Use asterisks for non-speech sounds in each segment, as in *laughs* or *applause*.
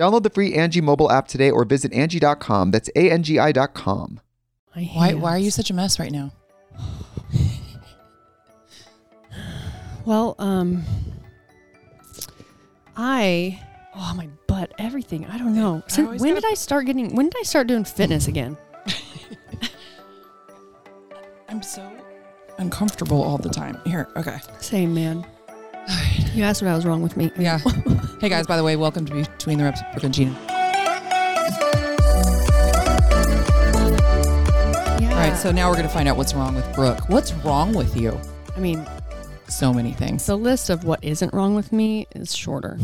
Download the free Angie mobile app today or visit Angie.com. That's A-N-G-I dot com. Why, why are you such a mess right now? *sighs* Well, um, I, oh my butt, everything. I don't know. I Since, always when gotta- did I start getting? When did I start doing fitness again? *laughs* I'm so uncomfortable all the time. Here, okay. Same man. *sighs* You asked what I was wrong with me. Yeah. hey guys, by the way, welcome to Between the Reps and Gina. Yeah. All right, so now we're going to find out what's wrong with Brooke. What's wrong with you? I mean, So many things. the list of what isn't wrong with me is shorter.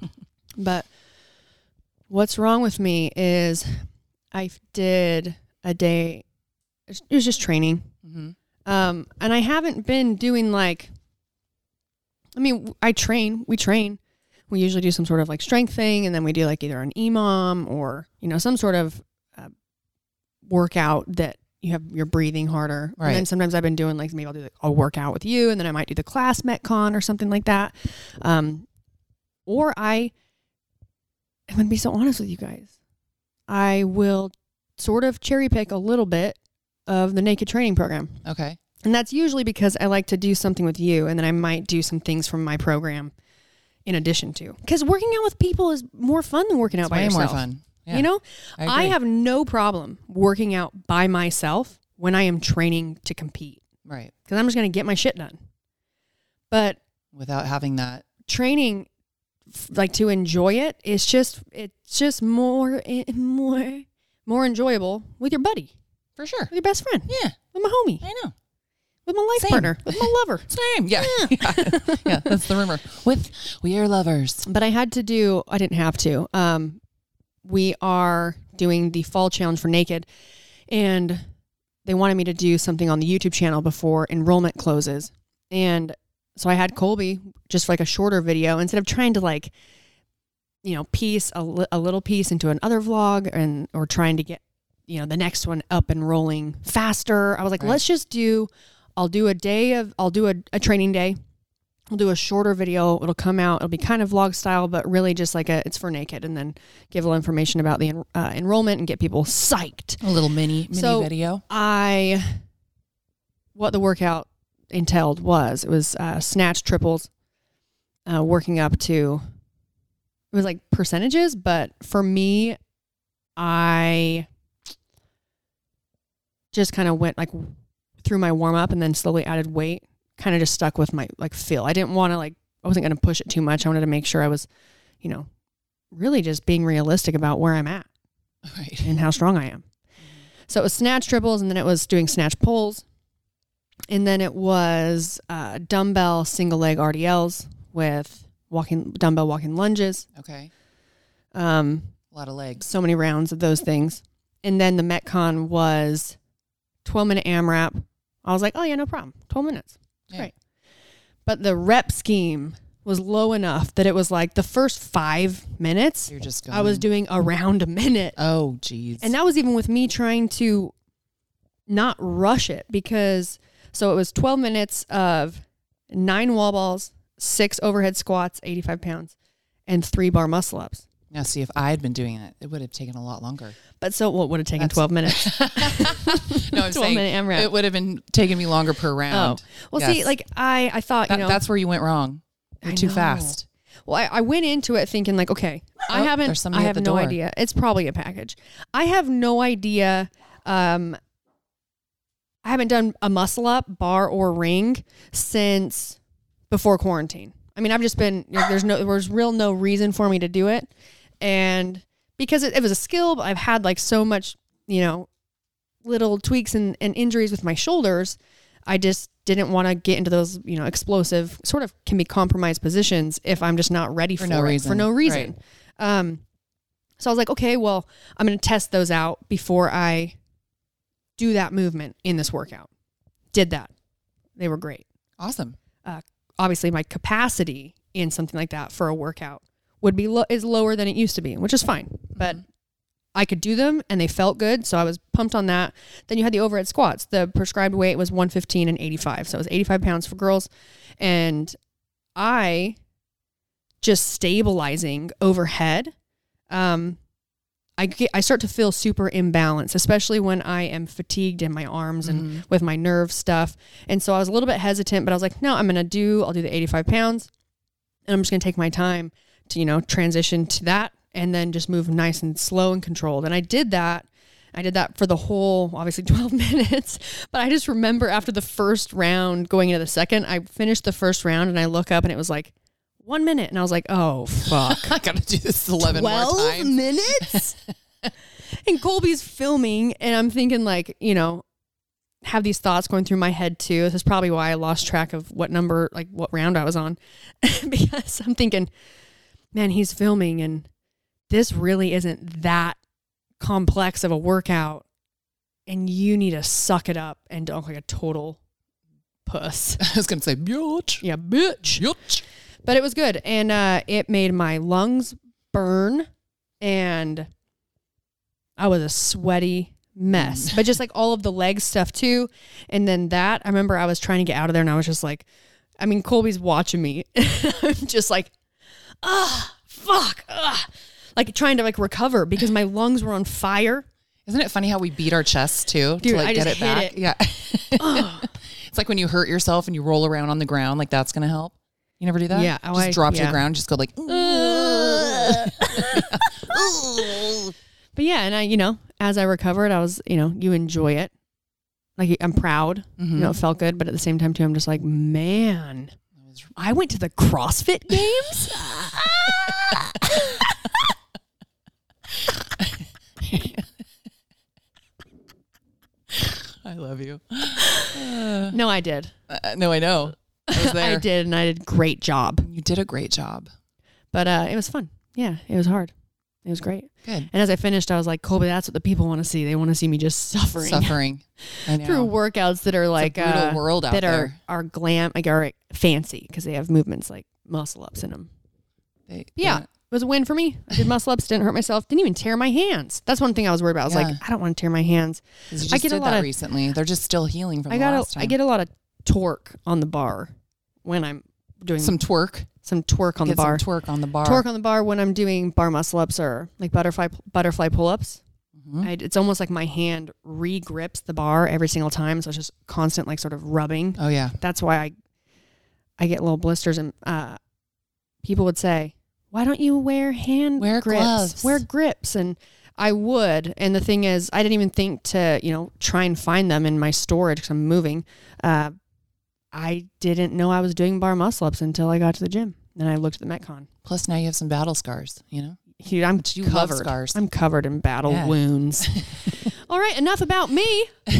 *laughs* but what's wrong with me is I did a day. It was just training. Mhm. Um, and I haven't been doing like, I mean, I train, we train. We usually do some sort of like strength thing, and then we do like either an EMOM or, you know, some sort of uh, workout that you have you're breathing harder. And then sometimes I've been doing like maybe I'll do the, I'll work out with you, and then I might do the class Metcon or something like that. Um, or I, I'm gonna be so honest with you guys. I will sort of cherry pick a little bit of the naked training program. Okay. And that's usually because I like to do something with you and then I might do some things from my program in addition to. Because working out with people is more fun than working out It's by way yourself. more fun. Yeah, You know, I, I, have no problem working out by myself when I am training to compete Right. because I'm just going to get my shit done. But Without having that. training, like to enjoy it, it's just it's just more eh, *laughs* more more enjoyable with your buddy, For sure. with your best friend, Yeah, with my homie, I know. With my life Same. partner, with my lover. *laughs* Same. Yeah. *laughs* Yeah. yeah. That's the rumor. With we are lovers. but I had to do. I didn't have to. Um, we are doing the fall challenge for naked, and they wanted me to do something on the YouTube channel before enrollment closes, and so I had Colby just like a shorter video instead of trying to like, you know, piece a, li- a little piece into another vlog and or trying to get you know the next one up and rolling faster. I was like, Right. let's just do. I'll do a day of. I'll do a, a training day. I'll do a shorter video. It'll come out. It'll be kind of vlog style, but really just like a it's for naked, and then give a little information about the en- uh, enrollment and get people psyched. A little mini mini So- video. I what the workout entailed was it was uh, snatch triples, uh, working up to it was like percentages, but for me, I just kind of went like through my warm up and then slowly added weight. Kind of just stuck with my like feel. I didn't want to like I wasn't going to push it too much. I wanted to make sure I was, you know, really just being realistic about where I'm at Right. and how strong I am. So it was snatch triples, and then it was doing snatch pulls, and then it was uh, dumbbell single leg RDLs with walking dumbbell walking lunges. Okay. Um, A lot of legs. so many rounds of those things, and then the Metcon was twelve minute AMRAP. I was like, oh yeah, no problem, twelve minutes, Yeah. great. But the rep scheme was low enough that it was like the first five minutes You're just going. I was doing around a minute. Oh, geez. And that was even with me trying to not rush it because so it was 12 minutes of nine wall balls, six overhead squats, 85 pounds, and three bar muscle ups. Now, see, if I had been doing it, it would have taken a lot longer. But so what would have taken That's- 12 minutes? *laughs* No, I'm *laughs* 12 saying minute AMRAP. it would have been taking me longer per round. Oh, well, see, like I, I thought, That- you know, that's where you went wrong. You're I too know. fast. Well, I, I went into it thinking like, okay, I Oh, haven't, I have no door. idea. It's probably a package. I have no idea. Um, I haven't done a muscle up, bar or ring since before quarantine. I mean, I've just been there's no there's real no reason for me to do it, and because it, it was a skill, but I've had like so much you know little tweaks and, and injuries with my shoulders. I just didn't want to get into those, you know, explosive sort of can be compromised positions if I'm just not ready for, For no it reason. for no reason. Um, so I was like, okay, well, I'm going to test those out before I do that movement in this workout. Did that. They were great. Awesome. Obviously, my capacity in something like that for a workout would be lo- is lower than it used to be, which is fine. But I could do them and they felt good, so I was pumped on that. Then you had the overhead squats. The prescribed weight was 115 and 85, so it was 85 pounds for girls, and I just stabilizing overhead. Um, I get I start to feel super imbalanced, especially when I am fatigued in my arms and with my nerve stuff. And so I was a little bit hesitant, but I was like, no, I'm gonna do. I'll do the 85 pounds, and I'm just gonna take my time you know transition to that, and then just move nice and slow and controlled. And I did that. I did that for the whole, obviously *laughs* 12 minutes. But I just remember after the first round, going into the second, I finished the first round and I look up and it was like one minute. And I was like, oh, fuck. *laughs* I got to do this 11 more 12 times. minutes? *laughs* and Colby's filming, and I'm thinking, like, you know, have these thoughts going through my head too. This is probably why I lost track of what number, like, what round I was on. because I'm thinking, man, he's filming, and this really isn't that complex of a workout. And you need to suck it up and don't look like a total puss. *laughs* I was going to say, bitch. Yeah, bitch Bitch. but it was good and uh, it made my lungs burn and i was a sweaty mess but just like all of the leg stuff too and then that i remember i was trying to get out of there and i was just like i mean colby's watching me *laughs* i'm just like ah fuck ah like trying to like recover because my lungs were on fire Isn't it funny how we beat our chests too Dude, to like I get it back? it. Yeah. *laughs* it's like when you hurt yourself and you roll around on the ground, like that's going to help. You never do that? Yeah, oh, Just I- drop to the ground, just go like, *laughs* *laughs* but yeah and i you know as i recovered i was you know you enjoy it like i'm proud you know it felt good but at the same time too i'm just like man i went to the crossfit games I love you. no i did Uh, no, I know. I was *laughs* there. i did and i did a great job You did a great job. but uh it was fun yeah it was hard it was great Good. and as i finished i was like colby that's what the people want to see they want to see me just *laughs* suffering Suffering. I *laughs* know. through workouts that are like brutal uh, world out that there. are are glam like are fancy because they have movements like muscle ups in them They- yeah, it was a win for me. I did *laughs* muscle ups, didn't hurt myself, didn't even tear my hands. That's one thing I was worried about. I was Yeah. like, I don't want to tear my hands. You I get a lot that of- recently. They're just still healing from I the got last a, time. I get a lot of torque on the bar when I'm doing some twerk some twerk on Get the bar. Some twerk on the bar. Twerk on the bar when I'm doing bar muscle ups or like butterfly butterfly pull ups. Mhm. It's almost like my hand re grips the bar every single time, so it's just constant like sort of rubbing. Oh yeah. That's why I I get little blisters and uh, people would say, "Why don't you wear hand Wear grips? gloves." Wear grips." And I would. And the thing is, I didn't even think to you know try and find them in my storage because I'm moving. Uh, I didn't know I was doing bar muscle ups until I got to the gym. Then I looked at the Metcon. Plus now you have some battle scars. You know. Dude, I'm you covered. scars. I'm covered in battle Yeah. wounds. *laughs* All right, enough about me. *laughs* have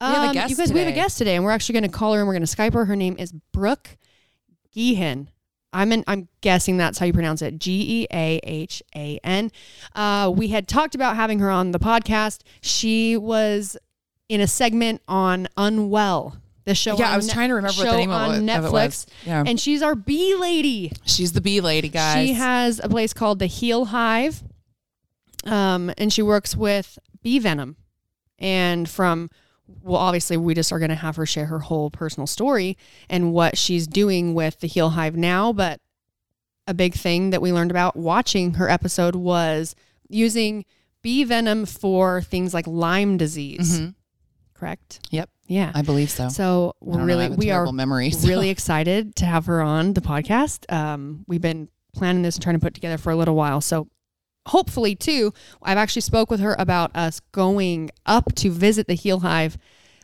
a Um, you guys, we have a guest today, and we're actually going to call her and we're going to Skype her. Her name is Brooke Geehan. I'm in, I'm guessing that's how you pronounce it. G E A H A N. Uh, we had talked about having her on the podcast. She was in a segment on Unwell, the show. Yeah, on I was trying to remember what the name of it- of Netflix. it was. Yeah. and she's our bee lady. She's the bee lady, guys. She has a place called the Heal Hive, um, and she works with bee venom. And from, well, obviously, we just are going to have her share her whole personal story and what she's doing with the Heal Hive now. But a big thing that we learned about watching her episode was using bee venom for things like Lyme disease. Mhm. Correct? Yep, Yeah. I believe so. So we're don't know, really we are memory, so- really excited to have her on the podcast. Um, we've been planning this and trying to put together for a little while. So hopefully too, I've actually spoke with her about us going up to visit the Heal Hive.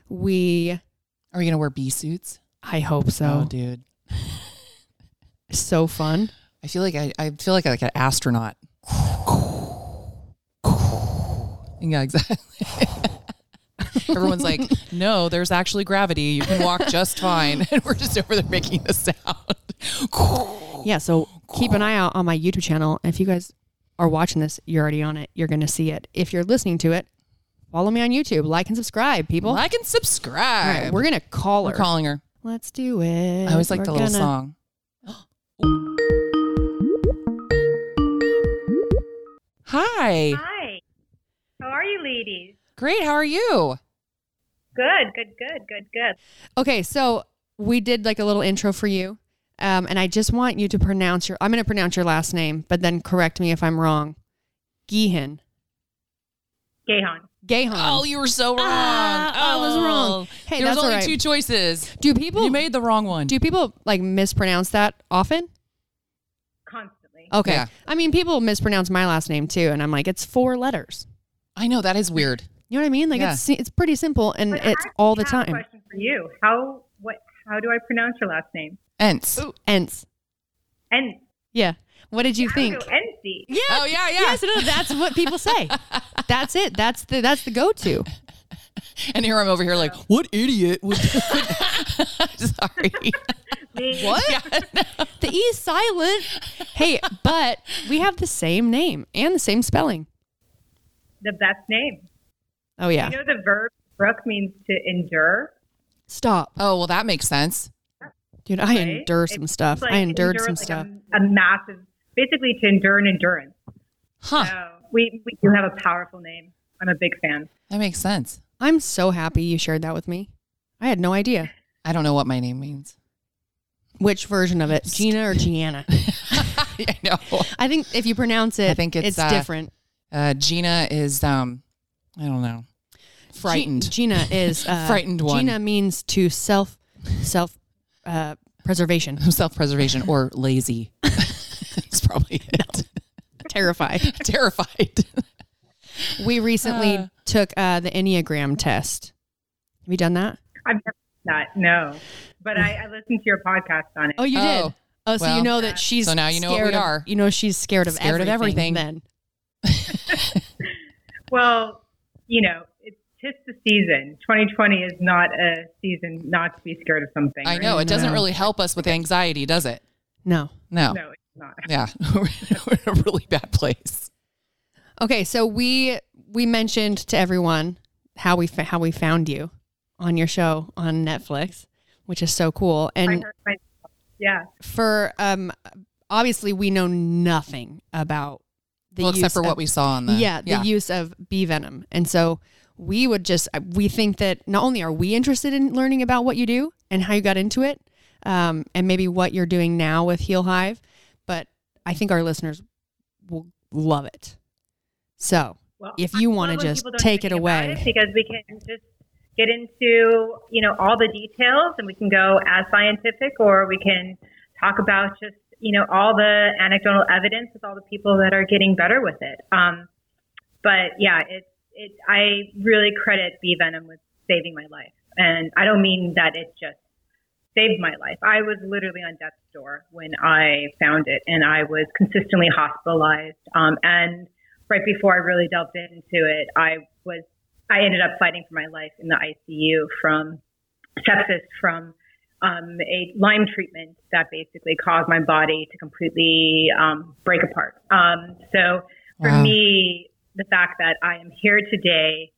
We Are we gonna wear bee suits? I hope so. oh, dude. so fun. I feel like I, I feel like like an astronaut. *laughs* Yeah, exactly. *laughs* Everyone's like, no, there's actually gravity. You can walk just fine. *laughs* And we're just over there making the sound. *laughs* Yeah, so keep an eye out on my YouTube channel. If you guys are watching this, you're already on it. You're going to see it. If you're listening to it, follow me on YouTube. Like and subscribe, people. like and subscribe. right, we're going to call We're her. calling her. Let's do it. I always like We're the little gonna- song. *gasps* Hi. Hi. How are you, ladies? Great. How are you? Good, good, good, good, good. Okay, so we did like a little intro for you. Um, and I just want you to pronounce your I'm gonna pronounce your last name, but then correct me if I'm wrong. Geehan. Gayhan. Gahan. Oh, you were so wrong. Ah, I was wrong. Hey, there was only all right. two choices. do people You made the wrong one. do people like mispronounce that often? Constantly. Okay. Yeah. I mean people mispronounce my last name too, and I'm like, it's four letters. I know that is weird. You know what I mean? Like Yeah. it's it's pretty simple and But I it's all the time. A question for you. How what? How do I pronounce your last name? Ents. Ents. And Yeah. What did you think? NC. Yeah. Oh yeah, yeah. Yes, no, that's what people say. *laughs* that's it. That's the that's the go-to. And here I'm over here like, what idiot would? *laughs* *laughs* Sorry. What? Yeah, no. The E is silent. Hey, but we have the same name and the same spelling. The best name. Oh yeah. You know the verb Brooke means to endure. Stop. Oh well, that makes sense. Dude, I right? endured some It's stuff. like I endured endure, some like, stuff. A, a massive, basically to endure an endurance. Huh? So we we do have a powerful name. I'm a big fan. That makes sense. I'm so happy you shared that with me. I had no idea. I don't know what my name means. Which version of it? Gina or Gianna? *laughs* I know. I think if you pronounce it, I think it's, uh, different. Uh, Gina is um, I don't know, frightened. G- Gina is *laughs* uh, Frightened one. Gina means to self self uh, preservation. *laughs* Self-preservation or lazy. *laughs* It's probably it. Terrified. Terrified. We recently Uh. took uh, the Enneagram test. Have you done that? I've never done that. No, but I, I listened to your podcast on it. Oh, you Oh, did. Oh, so you know that she's So now you know what scared we of- are. You know she's scared of Scared of everything. everything. Then Well, you know, it's just the season. 2020 is not a season not to be scared of something. I right? know it doesn't No. really help us with anxiety, does it? no. No. No, it's not. *laughs* Yeah, *laughs* we're in a really bad place. Okay, so we we mentioned to everyone how we fa- how we found you on your show on Netflix, which is so cool. I And heard yeah. for um obviously we know nothing about the well, use except for of- what we saw on the yeah the use of bee venom. And so we would just we think that not only are we interested in learning about what you do and how you got into it um, and maybe what you're doing now with heal hive but i think our listeners will love it. So Well, If you wanna just take it away. it because we can just get into you know all the details and we can go as scientific or we can talk about just you know all the anecdotal evidence with all the people that are getting better with it. Um, but yeah, it's it. I really credit bee venom with saving my life, and I don't mean that it just saved my life. I was literally on death's door when I found it, and I was consistently hospitalized. Um, and right before I really delved into it, I was I ended up fighting for my life in the ICU from sepsis from um, a Lyme treatment that basically caused my body to completely um, break apart. Um, so for wow. me, the fact that I am here today,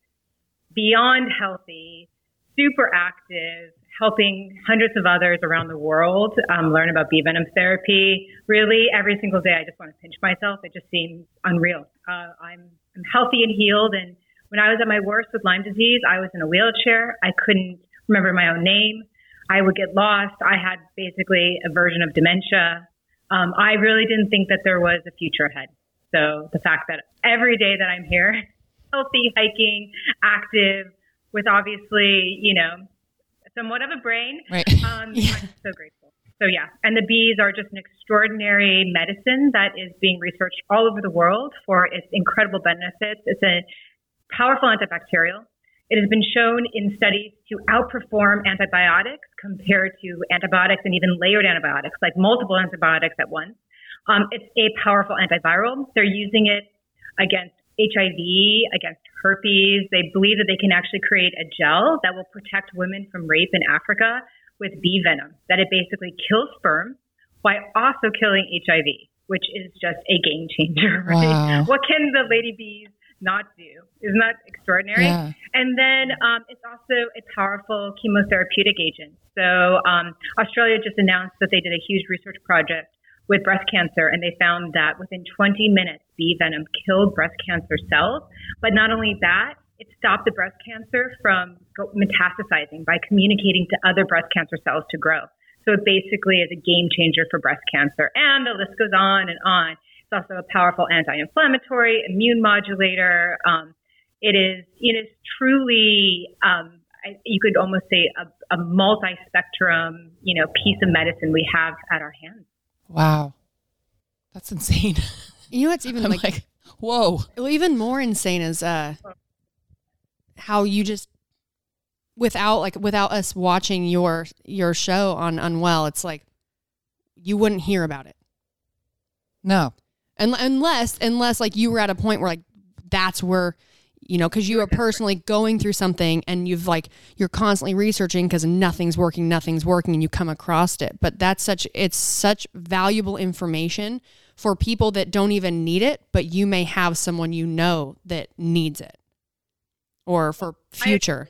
beyond healthy, super active, helping hundreds of others around the world um, learn about bee venom therapy. Really, every single day, I just want to pinch myself. It just seems unreal. Uh, I'm, I'm healthy and healed. And when I was at my worst with Lyme disease, I was in a wheelchair. I couldn't remember my own name. I would get lost. I had basically a version of dementia. Um, I really didn't think that there was a future ahead. So the fact that every day that I'm here, *laughs* healthy, hiking, active, with obviously, you know, somewhat of a brain, right. um, yeah. *laughs* I'm so grateful. So yeah, and the bees are just an extraordinary medicine that is being researched all over the world for its incredible benefits. It's a powerful antibacterial. It has been shown in studies to outperform antibiotics compared to antibiotics and even layered antibiotics, like multiple antibiotics at once. Um, it's a powerful antiviral. They're using it against HIV, against herpes. They believe that they can actually create a gel that will protect women from rape in Africa with bee venom, that it basically kills sperm while also killing HIV, which is just a game changer, *laughs* right? Wow. What can the lady bees not do. Isn't that extraordinary? Yeah. And then um, it's also a powerful chemotherapeutic agent. So um, Australia just announced that they did a huge research project with breast cancer, and they found that within 20 minutes, bee venom killed breast cancer cells. But not only that, it stopped the breast cancer from metastasizing by communicating to other breast cancer cells to grow. So it basically is a game changer for breast cancer. And the list goes on and on. It's also a powerful anti-inflammatory, immune modulator. Um, it is it is truly um, you could almost say a, a, multi-spectrum you know piece of medicine we have at our hands. Wow, that's insane. You know what's even *laughs* like, like, whoa. Well, even more insane is uh, how you just without like without us watching your your show on Unwell, it's like you wouldn't hear about it. No unless unless like you were at a point where like that's where you know because you are personally going through something and you've like you're constantly researching because nothing's working nothing's working and you come across it. But that's such it's such valuable information for people that don't even need it but you may have someone you know that needs it or for future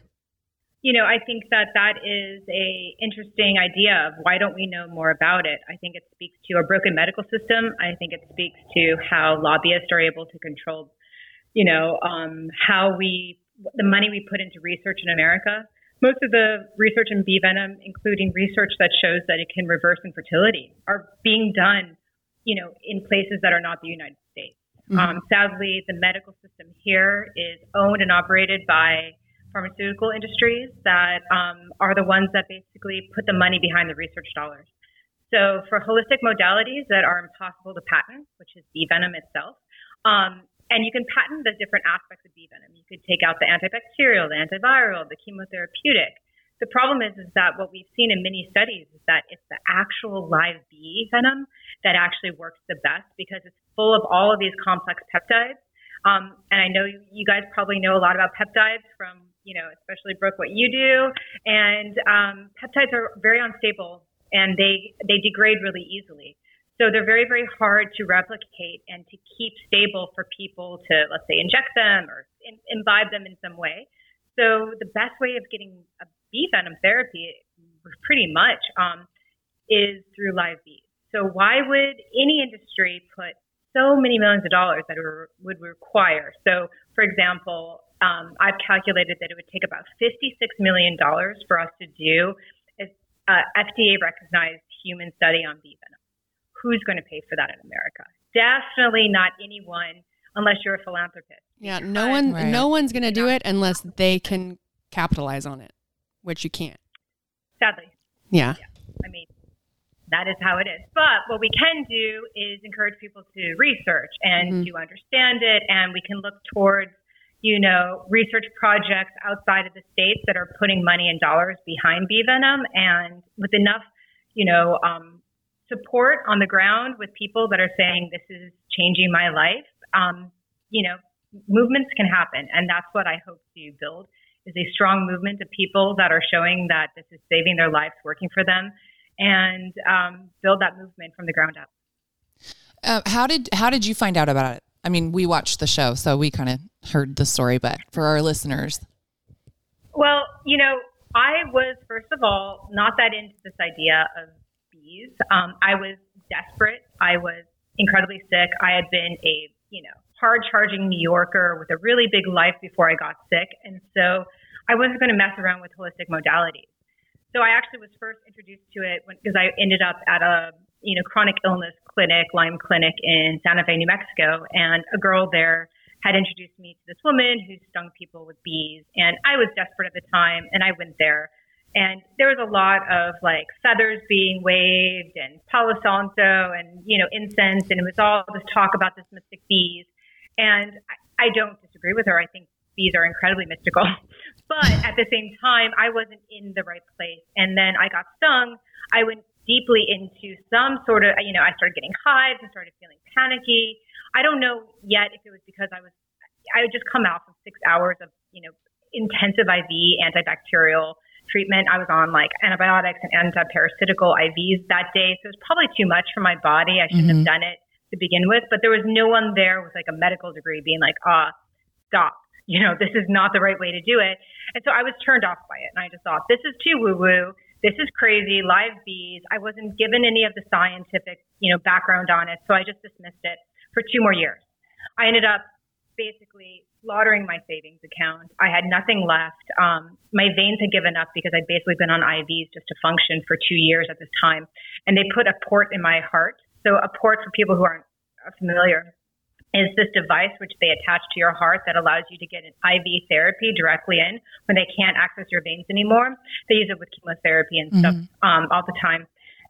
you know, I think that that is a interesting idea of why don't we know more about it? I think it speaks to a broken medical system. I think it speaks to how lobbyists are able to control, you know, um, how we the money we put into research in America. Most of the research in bee venom, including research that shows that it can reverse infertility, are being done, you know, in places that are not the United States. Mm-hmm. Um, sadly, the medical system here is owned and operated by pharmaceutical industries that um, are the ones that basically put the money behind the research dollars. So for holistic modalities that are impossible to patent, which is bee venom itself, um, and you can patent the different aspects of bee venom. You could take out the antibacterial, the antiviral, the chemotherapeutic. The problem is, is that what we've seen in many studies is that it's the actual live bee venom that actually works the best because it's full of all of these complex peptides. Um, and I know you, you guys probably know a lot about peptides from you know, especially Brooke, what you do. And um, peptides are very unstable and they they degrade really easily. So they're very very hard to replicate and to keep stable for people to let's say inject them or in, imbibe them in some way. So the best way of getting a bee venom therapy, pretty much, um, is through live bees. So why would any industry put so many millions of dollars that would require? So, for example, um, I've calculated that it would take about $56 million for us to do an uh, FDA recognized human study on bee venom. Who's going to pay for that in America? Definitely not anyone unless you're a philanthropist. Yeah, no one, right. no one's going to do it unless they can capitalize on it, which you can't. Sadly. Yeah. yeah. I mean, that is how it is. But what we can do is encourage people to research and mm-hmm. to understand it, and we can look towards you know, research projects outside of the states that are putting money and dollars behind bee venom and with enough, you know, um, support on the ground with people that are saying this is changing my life. Um, you know, movements can happen. And that's what I hope to build is a strong movement of people that are showing that this is saving their lives, working for them, and um, build that movement from the ground up. Uh, how did how did you find out about it? I mean, we watched the show, so we kind of heard the story, but for our listeners, well, you know, I was first of all not that into this idea of bees. Um, I was desperate. I was incredibly sick. I had been a you know hard charging New Yorker with a really big life before I got sick, and so I wasn't going to mess around with holistic modalities. So I actually was first introduced to it because I ended up at a you know chronic illness clinic, Lyme Clinic in Santa Fe, New Mexico, and a girl there had introduced me to this woman who stung people with bees, and I was desperate at the time, and I went there. And there was a lot of like feathers being waved and Palo Santo and, you know, incense. And it was all this talk about this mystic bees. And I, I don't disagree with her. I think bees are incredibly mystical. *laughs* But at the same time, I wasn't in the right place. And then I got stung. I went deeply into some sort of, you know, I started getting hives and started feeling panicky. I don't know yet if it was because I was, I had just come out from six hours of, you know, intensive IV antibacterial treatment. I was on like antibiotics and antiparasitical IVs that day. So it was probably too much for my body. I shouldn't mm-hmm. have done it to begin with, but there was no one there with like a medical degree being like, ah, stop you know, this is not the right way to do it. And so I was turned off by it. And I just thought, this is too woo woo. This is crazy. Live bees. I wasn't given any of the scientific, you know, background on it. So I just dismissed it for two more years. I ended up basically slaughtering my savings account. I had nothing left. Um, my veins had given up because I'd basically been on IVs just to function for two years at this time. And they put a port in my heart. So a port for people who aren't familiar is this device which they attach to your heart that allows you to get an IV therapy directly in when they can't access your veins anymore. They use it with chemotherapy and stuff mm-hmm. um, all the time.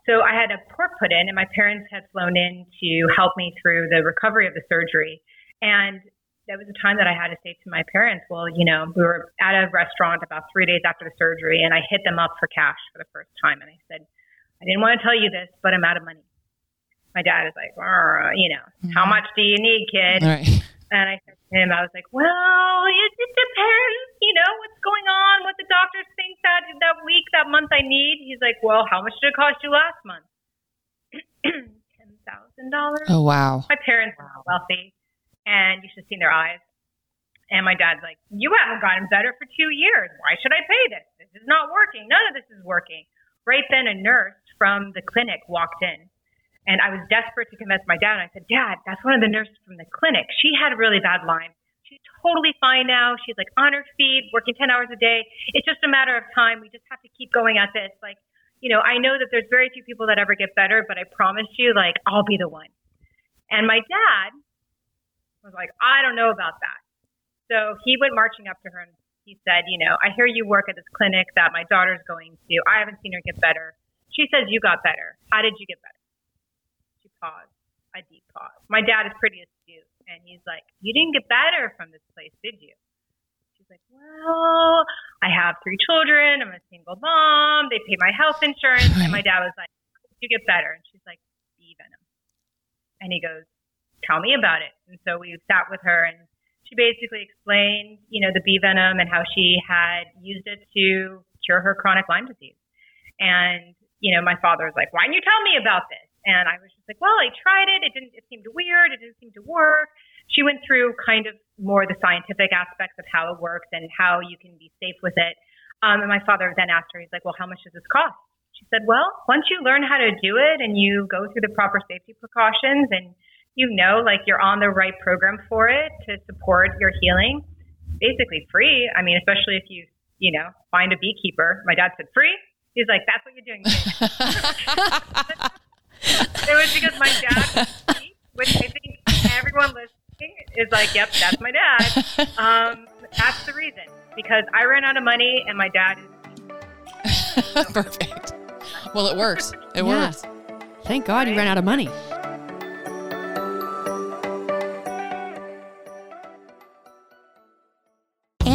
So I had a port put in, and my parents had flown in to help me through the recovery of the surgery. And that was a time that I had to say to my parents, well, you know, we were at a restaurant about three days after the surgery, and I hit them up for cash for the first time. And I said, I didn't want to tell you this, but I'm out of money my dad is like, you know, mm-hmm. how much do you need, kid? Right. *laughs* And I said to him, I was like, well, it, it depends, you know, what's going on, what the doctors think that that week, that month I need. He's like, well, how much did it cost you last month? *clears throat* Ten thousand dollars. Oh wow. My parents are wealthy, and you should have seen their eyes. And my dad's like, you haven't gotten better for two years. Why should I pay this? This is not working. None of this is working. Right then, a nurse from the clinic walked in and I was desperate to convince my dad. And I said, Dad, that's one of the nurses from the clinic. She had a really bad Lyme. She's totally fine now. She's like on her feet, working 10 hours a day. It's just a matter of time. We just have to keep going at this. Like, you know, I know that there's very few people that ever get better, but I promise you, like, I'll be the one. And my dad was like, I don't know about that. So he went marching up to her and he said, You know, I hear you work at this clinic that my daughter's going to. I haven't seen her get better. She says you got better. How did you get better? Pause, a deep pause. My dad is pretty astute, and he's like, "You didn't get better from this place, did you?" She's like, "Well, I have three children. I'm a single mom. They pay my health insurance." And my dad was like, "You get better," and she's like, "Bee venom." And he goes, "Tell me about it." And so we sat with her, and she basically explained, you know, the bee venom and how she had used it to cure her chronic Lyme disease. And you know, my father was like, "Why didn't you tell me about this?" And I was just like, well, I tried it. It didn't, it seemed weird. It didn't seem to work. She went through kind of more the scientific aspects of how it works and how you can be safe with it. Um, and my father then asked her, he's like, well, how much does this cost? She said, well, once you learn how to do it and you go through the proper safety precautions and you know, like you're on the right program for it to support your healing, basically free. I mean, especially if you, you know, find a beekeeper. My dad said free. He's like, that's what you're doing. *laughs* *laughs* it was because my dad, which I think everyone listening is like, yep, that's my dad. Um, that's the reason. Because I ran out of money and my dad is. *laughs* Perfect. Well, it works. It yeah. works. Thank God right? you ran out of money.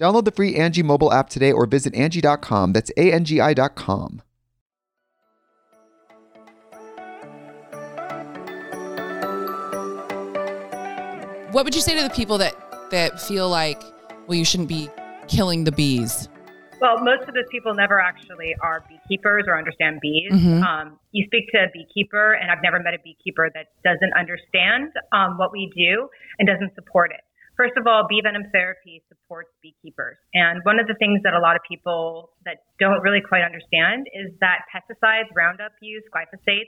Download the free Angie mobile app today or visit Angie.com. That's A-N-G-I dot com. What would you say to the people that that feel like, well, you shouldn't be killing the bees? Well, most of those people never actually are beekeepers or understand bees. Mhm. Um, you speak to a beekeeper, and I've never met a beekeeper that doesn't understand um, what we do and doesn't support it. First of all, bee venom therapy supports beekeepers. And one of the things that a lot of people that don't really quite understand is that pesticides, Roundup use, glyphosate,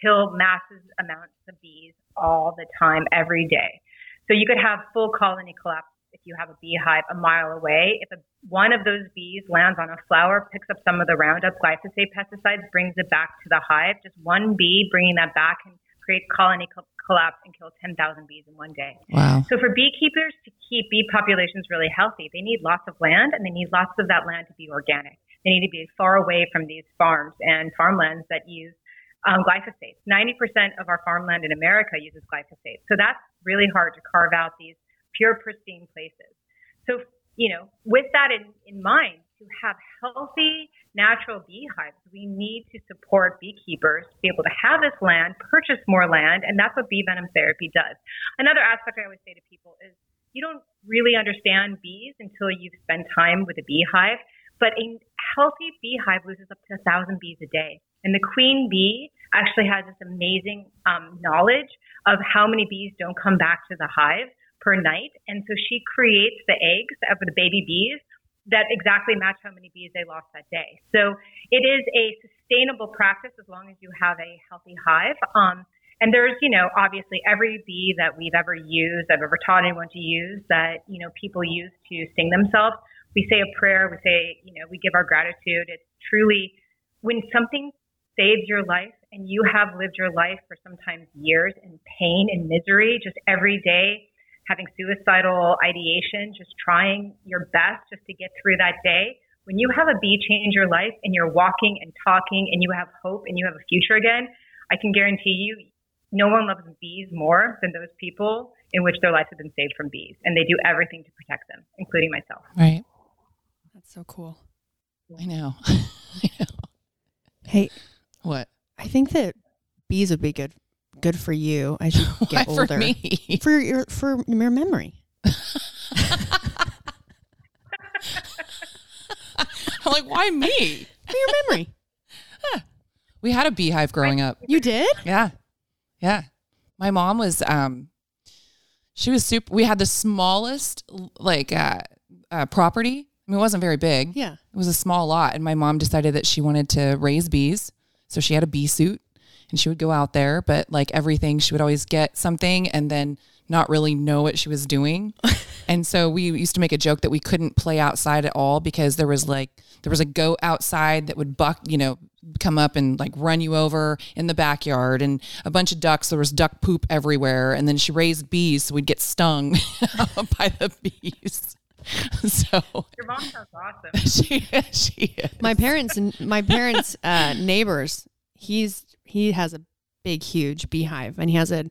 kill massive amounts of bees all the time, every day. So you could have full colony collapse if you have a beehive a mile away. If a, one of those bees lands on a flower, picks up some of the Roundup glyphosate pesticides, brings it back to the hive, just one bee bringing that back can create colony co- collapse and kill 10,000 bees in one day. Wow. So for beekeepers to keep bee populations really healthy, they need lots of land and they need lots of that land to be organic. They need to be far away from these farms and farmlands that use um, glyphosate. 90% of our farmland in America uses glyphosate. So that's really hard to carve out these pure, pristine places. So, you know, with that in, in mind, to have healthy natural beehives, we need to support beekeepers to be able to have this land, purchase more land, and that's what bee venom therapy does. Another aspect I always say to people is you don't really understand bees until you've spent time with a beehive, but a healthy beehive loses up to a thousand bees a day. And the queen bee actually has this amazing um, knowledge of how many bees don't come back to the hive per night. And so she creates the eggs of the baby bees that exactly match how many bees they lost that day. So it is a sustainable practice as long as you have a healthy hive. Um, and there's, you know, obviously every bee that we've ever used, I've ever taught anyone to use that, you know, people use to sting themselves. We say a prayer, we say, you know, we give our gratitude. It's truly when something saves your life and you have lived your life for sometimes years in pain and misery, just every day having suicidal ideation, just trying your best just to get through that day. When you have a bee change your life and you're walking and talking and you have hope and you have a future again, I can guarantee you no one loves bees more than those people in which their lives have been saved from bees. And they do everything to protect them, including myself. Right. That's so cool. I know. *laughs* I know. Hey, What? I think that bees would be good good for you as you *laughs* Why get older. for me? For your for your memory. *laughs* I'm like, why me? For your memory. We had a beehive growing up. You did? Yeah. Yeah. My mom was um she was super we had the smallest like uh, uh property. I mean it wasn't very big. Yeah. It was a small lot and my mom decided that she wanted to raise bees. So she had a bee suit and she would go out there, but like everything she would always get something and then not really know what she was doing. *laughs* and so we used to make a joke that we couldn't play outside at all because there was like there was a goat outside that would buck, you know, come up and like run you over in the backyard and a bunch of ducks. There was duck poop everywhere. And then she raised bees, so we'd get stung *laughs* by the bees. *laughs* So Your mom sounds awesome. she she is. my parents and my parents uh neighbors he's he has a big huge beehive and he has an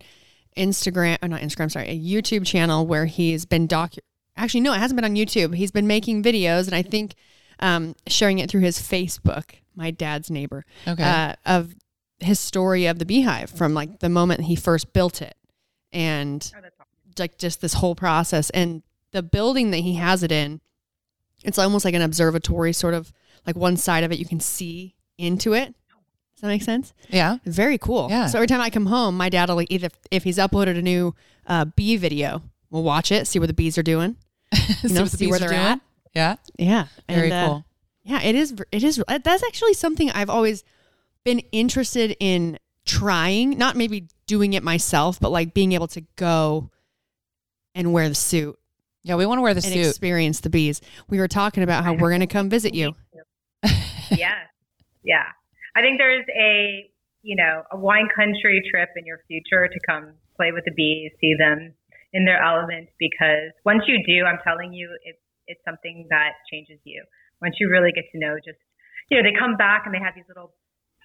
instagram or not instagram sorry a youtube channel where he's been doc actually no it hasn't been on youtube he's been making videos and i think um sharing it through his facebook my dad's neighbor Okay. uh, of his story of the beehive from like the moment he first built it and Oh, that's awesome. like just this whole process and the building that he has it in it's almost like an observatory sort of like one side of it you can see into it does that make sense yeah. very cool Yeah. so every time i come home my dad will like either if he's uploaded a new uh, bee video we'll watch it see what the bees are doing *laughs* you know what the see where they're doing? at Yeah. yeah Very And, uh, cool. yeah it is it is that's actually something i've always been interested in trying not maybe doing it myself but like being able to go and wear the suit Yeah, we want to wear the suit and suit. experience the bees. We were talking about how we're going to come visit you. *laughs* Yeah. Yeah. I think there's a, you know, a wine country trip in your future to come play with the bees, see them in their element because once you do, I'm telling you, it's it's something that changes you. Once you really get to know just you know, they come back and they have these little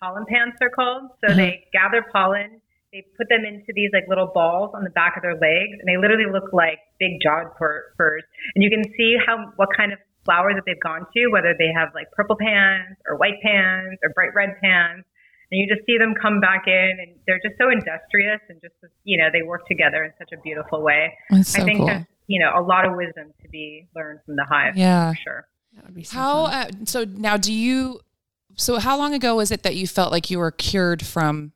pollen pans, they're called. So mm-hmm. they gather pollen, they put them into these like little balls on the back of their legs and they literally look like big jawed fur- furs. And you can see how what kind of flowers that they've gone to, whether they have like purple pans or white pans or bright red pans. And you just see them come back in and they're just so industrious and just, you know, they work together in such a beautiful way. That's so I think cool. there's, you know, a lot of wisdom to be learned from the hive. Yeah. For sure. That would be so How uh, so now do you so how long ago was it that you felt like you were cured from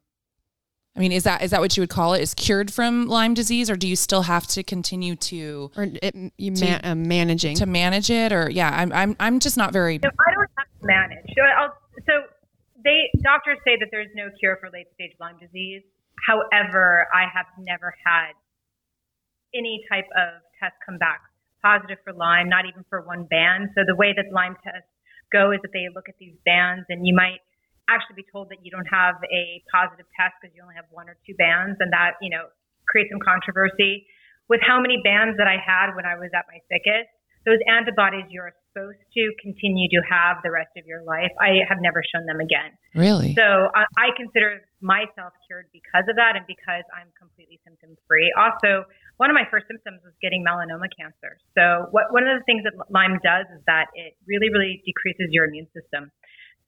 I mean, is that is that what you would call it? Is cured from Lyme disease, or do you still have to continue to or it, you To- man, uh, managing. to manage it? Or yeah, I'm I'm I'm just not very. So I don't have to manage. So, I'll, so they doctors say that there's no cure for late stage Lyme disease. However, I have never had any type of test come back positive for Lyme, not even for one band. So the way that Lyme tests go is that they look at these bands, and you might actually be told that you don't have a positive test because you only have one or two bands, and that you know creates some controversy. With how many bands that I had when I was at my sickest, those antibodies you're supposed to continue to have the rest of your life. I have never shown them again. Really? So I, I consider myself cured because of that and because I'm completely symptom free. Also, one of my first symptoms was getting melanoma cancer. So what, one of the things that Lyme does is that it really, really decreases your immune system.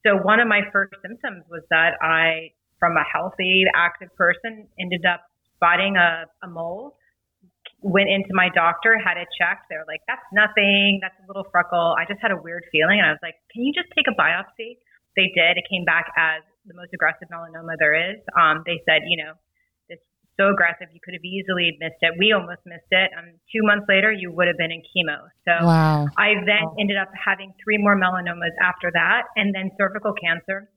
So one of my first symptoms was that I, from a healthy, active person, ended up spotting a, a mole went into my doctor, had it checked. They were like, that's nothing. That's a little freckle. I just had a weird feeling. And I was like, can you just take a biopsy? They did. It came back as the most aggressive melanoma there is. Um, they said, you know, so aggressive, you could have easily missed it. We almost missed it. Um, two months later, you would have been in chemo. So wow. I then ended up having three more melanomas after that, and then cervical cancer.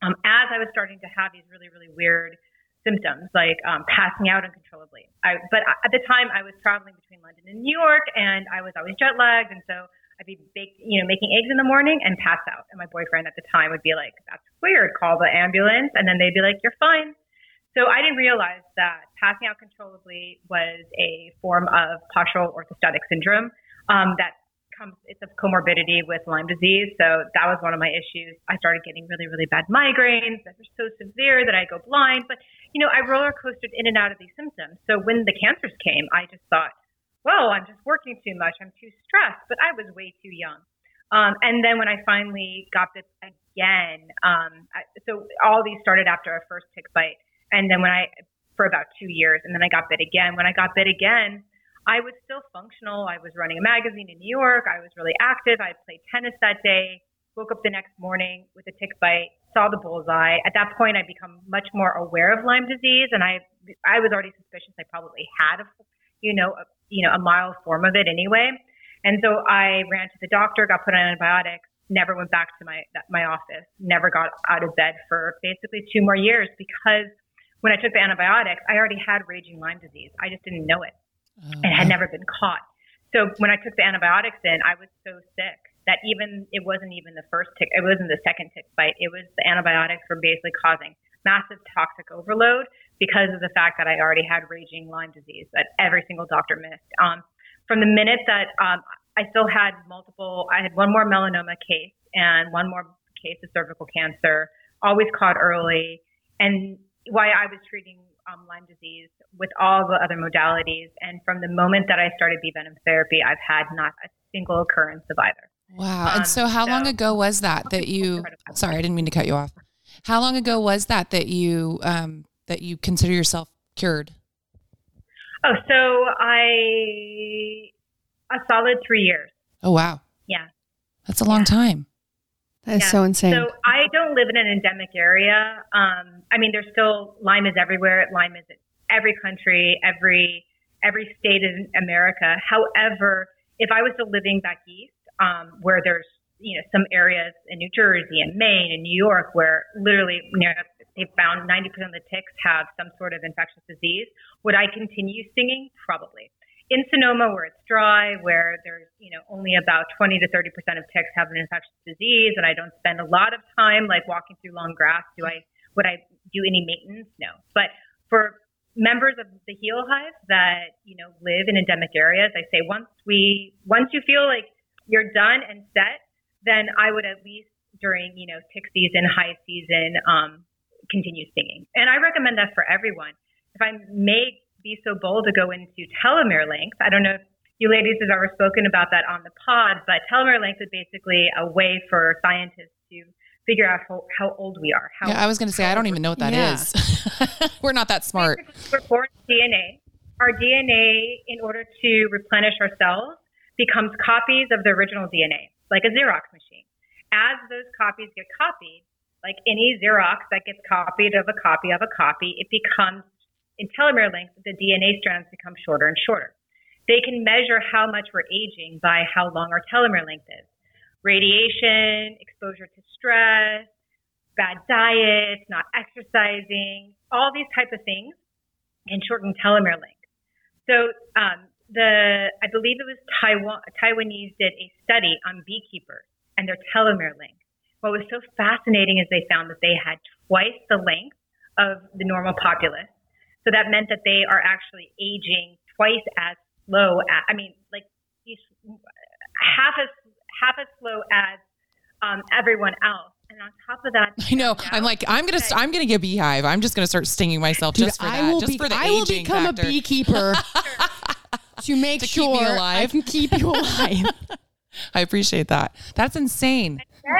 Um, as I was starting to have these really, really weird symptoms, like um, passing out uncontrollably. I, but at the time, I was traveling between London and New York, and I was always jet lagged, and so I'd be bake, you know, making eggs in the morning and pass out. And my boyfriend at the time would be like, "That's weird. Call the ambulance." And then they'd be like, "You're fine." So I didn't realize that passing out controllably was a form of postural orthostatic syndrome um, that comes. It's a comorbidity with Lyme disease. So that was one of my issues. I started getting really, really bad migraines that were so severe that I go blind. But you know, I roller coasted in and out of these symptoms. So when the cancers came, I just thought, "Whoa, I'm just working too much. I'm too stressed." But I was way too young. Um, and then when I finally got this again, um, I, so all these started after a first tick bite, and then when I for about two years, and then I got bit again. When I got bit again, I was still functional. I was running a magazine in New York. I was really active. I played tennis that day. Woke up the next morning with a tick bite. Saw the bullseye. At that point, I become much more aware of Lyme disease, and I I was already suspicious. I probably had a you know a, you know a mild form of it anyway. And so I ran to the doctor, got put on antibiotics, never went back to my my office, never got out of bed for basically two more years because when I took the antibiotics, I already had raging Lyme disease. I just didn't know it. and had never been caught. So when I took the antibiotics in, I was so sick that even it wasn't even the first tick, it wasn't the second tick bite. It was the antibiotics were basically causing massive toxic overload because of the fact that I already had raging Lyme disease that every single doctor missed. Um, from the minute that um, I still had multiple, I had one more melanoma case and one more case of cervical cancer, always caught early, and why I was treating um, Lyme disease with all the other modalities. And from the moment that I started bee venom therapy, I've had not a single occurrence of either. Wow. Um, and so how long ago was that that you Sorry, I didn't mean to cut you off. How long ago was that that you um that you consider yourself cured? Oh, so I a solid three years. Oh wow. Yeah. That's a long time. That is Yeah. so insane. So I don't live in an endemic area. Um, I mean, there's still Lyme is everywhere. Lyme is in every country, every every state in America. However, if I was still living back east, um, where there's you know some areas in New Jersey and Maine and New York where literally you know, they found 90% of the ticks have some sort of infectious disease, would I continue singing? Probably. In Sonoma, where it's dry, where there's you know only about 20 to 30 percent of ticks have an infectious disease, and I don't spend a lot of time like walking through long grass, do I would I do any maintenance? No. But for members of the Heal Hive that you know live in endemic areas, I say once we once you feel like you're done and set, then I would at least during you know tick season, high season, um, continue stinging. And I recommend that for everyone. If I may be so bold to go into telomere length, I don't know if you ladies have ever spoken about that on the pod, but telomere length is basically a way for scientists to figure out how, how old we are. How yeah, I was going to say I don't even know what that Yeah. is. *laughs* We're not that smart. We're born DNA. Our DNA, in order to replenish ourselves, becomes copies of the original DNA, like a Xerox machine. As those copies get copied, like any Xerox that gets copied of a copy of a copy, it becomes in telomere length, the DNA strands become shorter and shorter. They can measure how much we're aging by how long our telomere length is. Radiation, exposure to stress, bad diet, not exercising, all these type of things can shorten telomere length. So um, the I believe it was Taiwan Taiwanese did a study on beekeepers and their telomere length. What was so fascinating is they found that they had twice the length of the normal populace. So that meant that they are actually aging twice as slow. As, I mean, like half as half as slow as um, everyone else. And on top of that, I know. found I'm like I'm gonna that- I'm gonna get beehive. I'm just gonna start stinging myself Dude, just for I that. will just be, for the I will aging become factor. a beekeeper *laughs* to make To keep sure me I alive. can keep you alive. *laughs* *laughs* I appreciate that. That's insane. then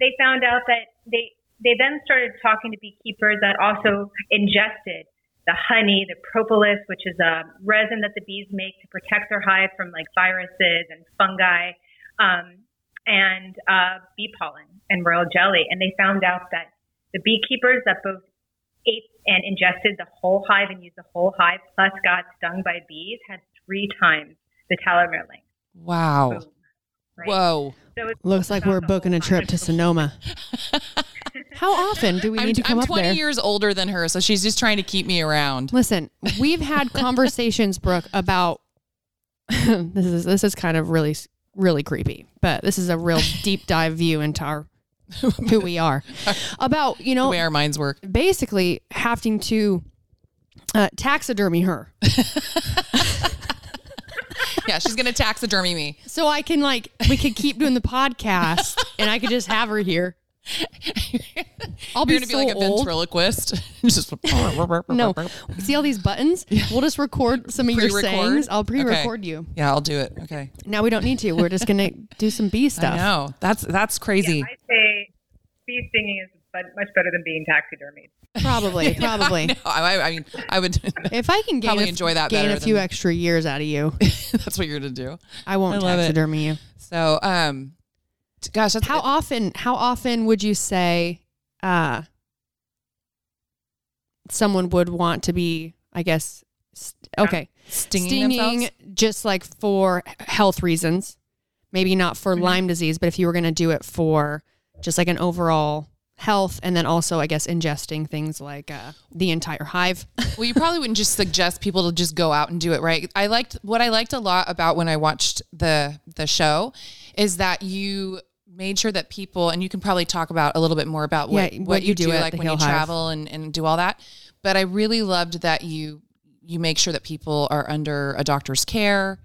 they found out that they they then started talking to beekeepers that also ingested the honey, the propolis, which is a resin that the bees make to protect their hive from like viruses and fungi, um, and uh, bee pollen and royal jelly. And they found out that the beekeepers that both ate and ingested the whole hive and used the whole hive, plus got stung by bees, had three times the telomere length. Wow. Boom. Right? Whoa. So it's Looks like we're booking a trip to Sonoma. *laughs* How often do we I'm, need to come I'm up 20 years older than her, so she's just trying to keep me around. Listen, we've had *laughs* conversations, Brooke, about *laughs* this is this is kind of really really creepy, but this is a real *laughs* deep dive view into our who we are. About you The know way our minds work. basically having to uh, taxidermy her Yeah, she's gonna taxidermy me. so I can like we could keep doing the podcast and I could just have her here. *laughs* I'll be You're gonna be so like a old. ventriloquist. *laughs* just *laughs* No, see all these buttons? We'll just record some of your Pre-record? sayings. I'll pre-record you. Yeah, I'll do it. Okay. Now we don't need to. We're just gonna do some bee stuff. No, That's that's crazy. I say bee stinging is much better than being taxidermied. Probably, probably. No, I, I mean, I would. If I can gain a, enjoy that gain a few than- extra years out of you, that's what you're gonna do. I won't I love it. you. So, um, t- gosh, How often? How often would you say uh, someone would want to be? I guess. st- Okay, stinging, themselves? just like for health reasons, maybe not for Mm-hmm. Lyme disease, but if you were going to do it for just like an overall health, and then also, I guess, ingesting things like uh, the entire hive. *laughs* well, you probably wouldn't just suggest people to just go out and do it, right? I liked what I liked a lot about when I watched the the show is that you made sure that people and you can probably talk about a little bit more about what, Yeah, what, what you, you do, like when you Hive. travel and, and do all that. But I really loved that you you make sure that people are under a doctor's care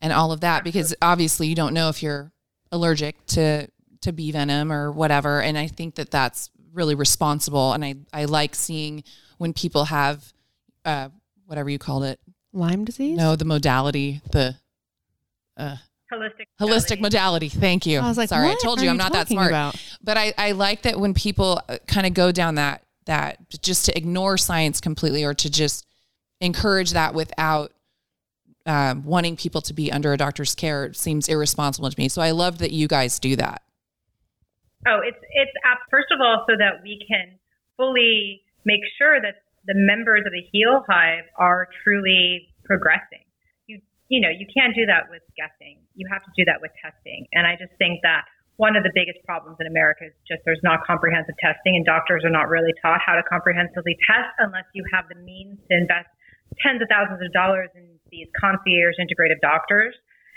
and all of that because obviously you don't know if you're allergic to to bee venom or whatever and I think that that's really responsible and I I like seeing when people have uh whatever you called it Lyme disease? no the modality the uh Holistic. holistic modality thank you I was like, sorry what I told you I'm not that smart about? but I, I like that when people kind of go down that that just to ignore science completely or to just encourage that without um, wanting people to be under a doctor's care seems irresponsible to me. So I love that you guys do that. Oh, it's it's uh, first of all so that we can fully make sure that the members of the Heal Hive are truly progressing. You you know you can't do that with guessing. You have to do that with testing. And I just think that one of the biggest problems in America is just there's not comprehensive testing, and doctors are not really taught how to comprehensively test unless you have the means to invest tens of thousands of dollars in these concierge integrative doctors.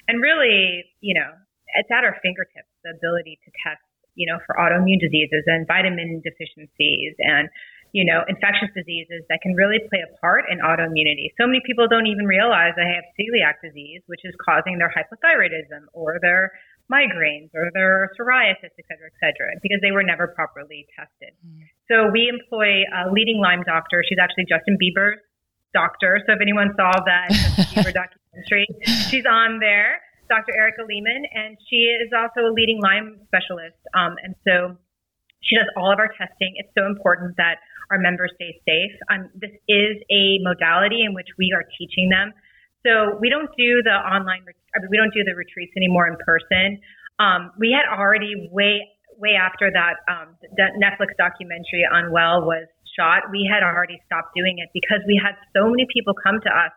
And really, you know, it's at our fingertips the ability to test, you know, for autoimmune diseases and vitamin deficiencies and, you know, infectious diseases that can really play a part in autoimmunity. So many people don't even realize they have celiac disease, which is causing their hypothyroidism or their migraines or their psoriasis, et cetera, et cetera, because they were never properly tested. So we employ a leading Lyme doctor. She's actually Justin Bieber's doctor. So if anyone saw that *laughs* Justin Bieber documentary, she's on there, Dr. Erica Lehman, and she is also a leading Lyme specialist. Um, and so she does all of our testing. It's so important that our members stay safe. Um, this is a modality in which we are teaching them. So we don't do the online, I mean, we don't do the retreats anymore in person. Um, we had already way, way after that, um, the Netflix documentary Unwell was shot, we had already stopped doing it because we had so many people come to us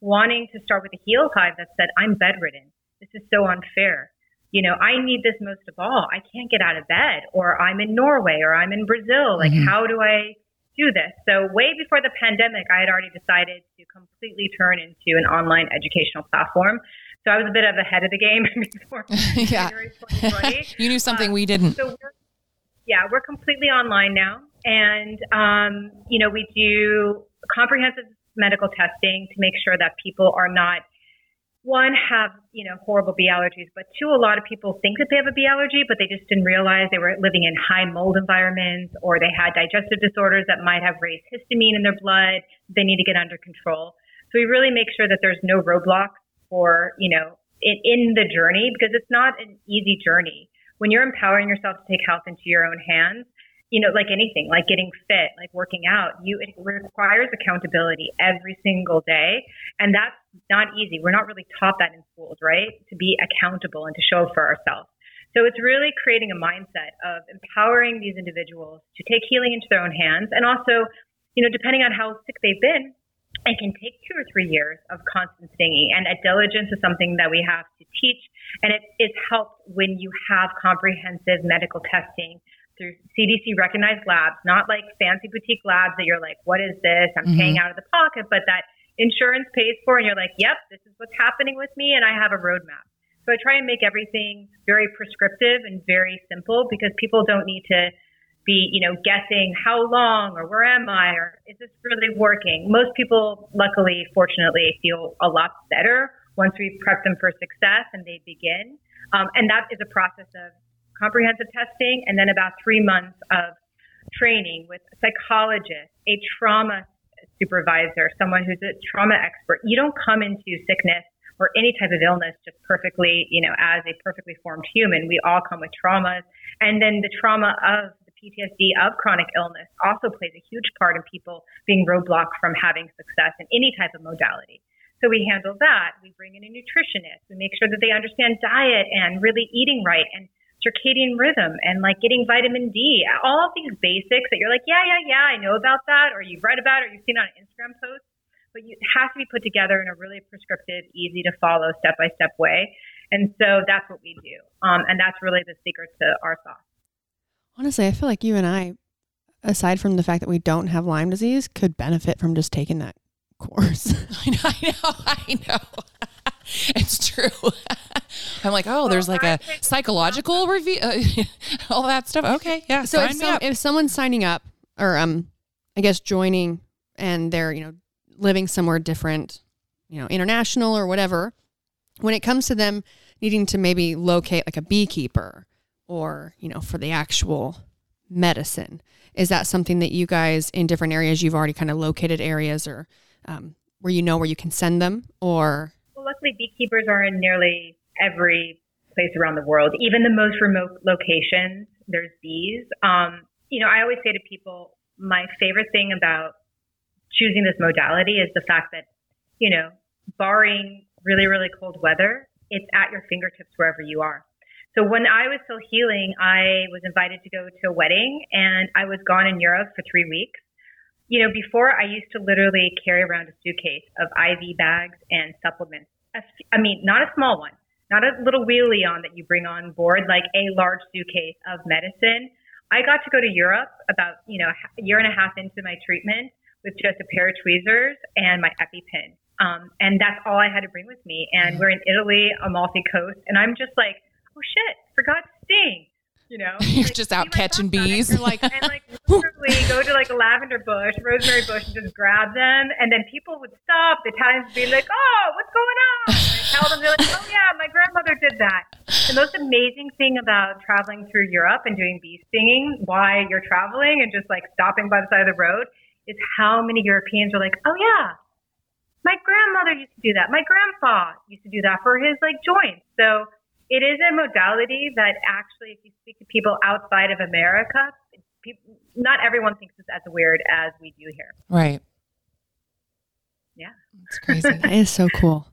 wanting to start with a Heal Hive that said, I'm bedridden. This is so unfair. You know, I need this most of all. I can't get out of bed, or I'm in Norway, or I'm in Brazil. Like, how do I do this? So, way before the pandemic, I had already decided to completely turn into an online educational platform. So, I was a bit of ahead of the game *laughs* before *laughs* Yeah. January 2020. *laughs* you knew something Uh, we didn't. So we're, yeah, we're completely online now, and um, you know we do comprehensive medical testing to make sure that people are not one have you know horrible bee allergies, but two, a lot of people think that they have a bee allergy, but they just didn't realize they were living in high mold environments or they had digestive disorders that might have raised histamine in their blood. They need to get under control. So we really make sure that there's no roadblocks for you know in, in the journey because it's not an easy journey when you're empowering yourself to take health into your own hands, you know, like anything, like getting fit, like working out, you it requires accountability every single day, and that's not easy. We're not really taught that in schools, right? To be accountable and to show for ourselves. So it's really creating a mindset of empowering these individuals to take healing into their own hands, and also, you know, depending on how sick they've been, it can take two or three years of constant stinging. And a diligence is something that we have to teach. And it is helped when you have comprehensive medical testing through CDC recognized labs, not like fancy boutique labs that you're like, what is this? I'm paying out of the pocket, but that insurance pays for. And you're like, yep, this is what's happening with me. And I have a roadmap. So I try and make everything very prescriptive and very simple because people don't need to be, you know, guessing how long or where am I or is this really working? Most people, luckily, fortunately, feel a lot better once we prep them for success and they begin. Um, and that is a process of comprehensive testing and then about three months of training with a psychologist, a trauma supervisor, someone who's a trauma expert. You don't come into sickness or any type of illness just perfectly, you know, as a perfectly formed human. We all come with traumas. And then the trauma of the PTSD of chronic illness also plays a huge part in people being roadblocked from having success in any type of modality. So we handle that. We bring in a nutritionist. We make sure that they understand diet and really eating right and circadian rhythm and like getting vitamin D. All of these basics that you're like, yeah, yeah, yeah, I know about that, or you've read about it, or you've seen on Instagram posts, but you, has to be put together in a really prescriptive, easy to follow, step by step way. And so that's what we do. Um, and that's really the secret to our sauce. Honestly, I feel like you and I, aside from the fact that we don't have Lyme disease, could benefit from just taking that course. *laughs* I know, I know, I know. *laughs* *laughs* it's true. *laughs* I'm like, oh, there's like a psychological review, uh, *laughs* all that stuff. Okay, yeah. so if, me some, if someone's signing up or um i guess joining and they're you know living somewhere different you know international or whatever when it comes to them needing to maybe locate like a beekeeper or you know for the actual medicine is that something that you guys in different areas you've already kind of located areas or um, where you know where you can send them or Well, luckily, beekeepers are in nearly every place around the world, even the most remote locations. There's bees. Um, you know, I always say to people, my favorite thing about choosing this modality is the fact that, you know, barring really, really cold weather, it's at your fingertips wherever you are. So when I was still healing, I was invited to go to a wedding and I was gone in Europe for three weeks. You know, before I used to literally carry around a suitcase of IV bags and supplements. I mean, not a small one, not a little wheelie on that you bring on board, like a large suitcase of medicine. I got to go to Europe about, you know, a year and a half into my treatment with just a pair of tweezers and my EpiPen. Um, and that's all I had to bring with me. And we're in Italy, Amalfi Coast, and I'm just like, oh shit, forgot to sting. You know, *laughs* You're Like, just out catching bees. You're like, and like *laughs* literally go to like a lavender bush, rosemary bush, and just grab them. And then people would stop. The Italians would be like, oh, what's going on? And I tell them, they're like, oh yeah, my grandmother did that. The most amazing thing about traveling through Europe and doing bee stinging while you're traveling and just like stopping by the side of the road is how many Europeans are like, oh yeah, my grandmother used to do that. My grandpa used to do that for his like joints. So it is a modality that actually, if you speak to people outside of America, people, not everyone thinks it's as weird as we do here. right. Yeah. It's crazy. that is so cool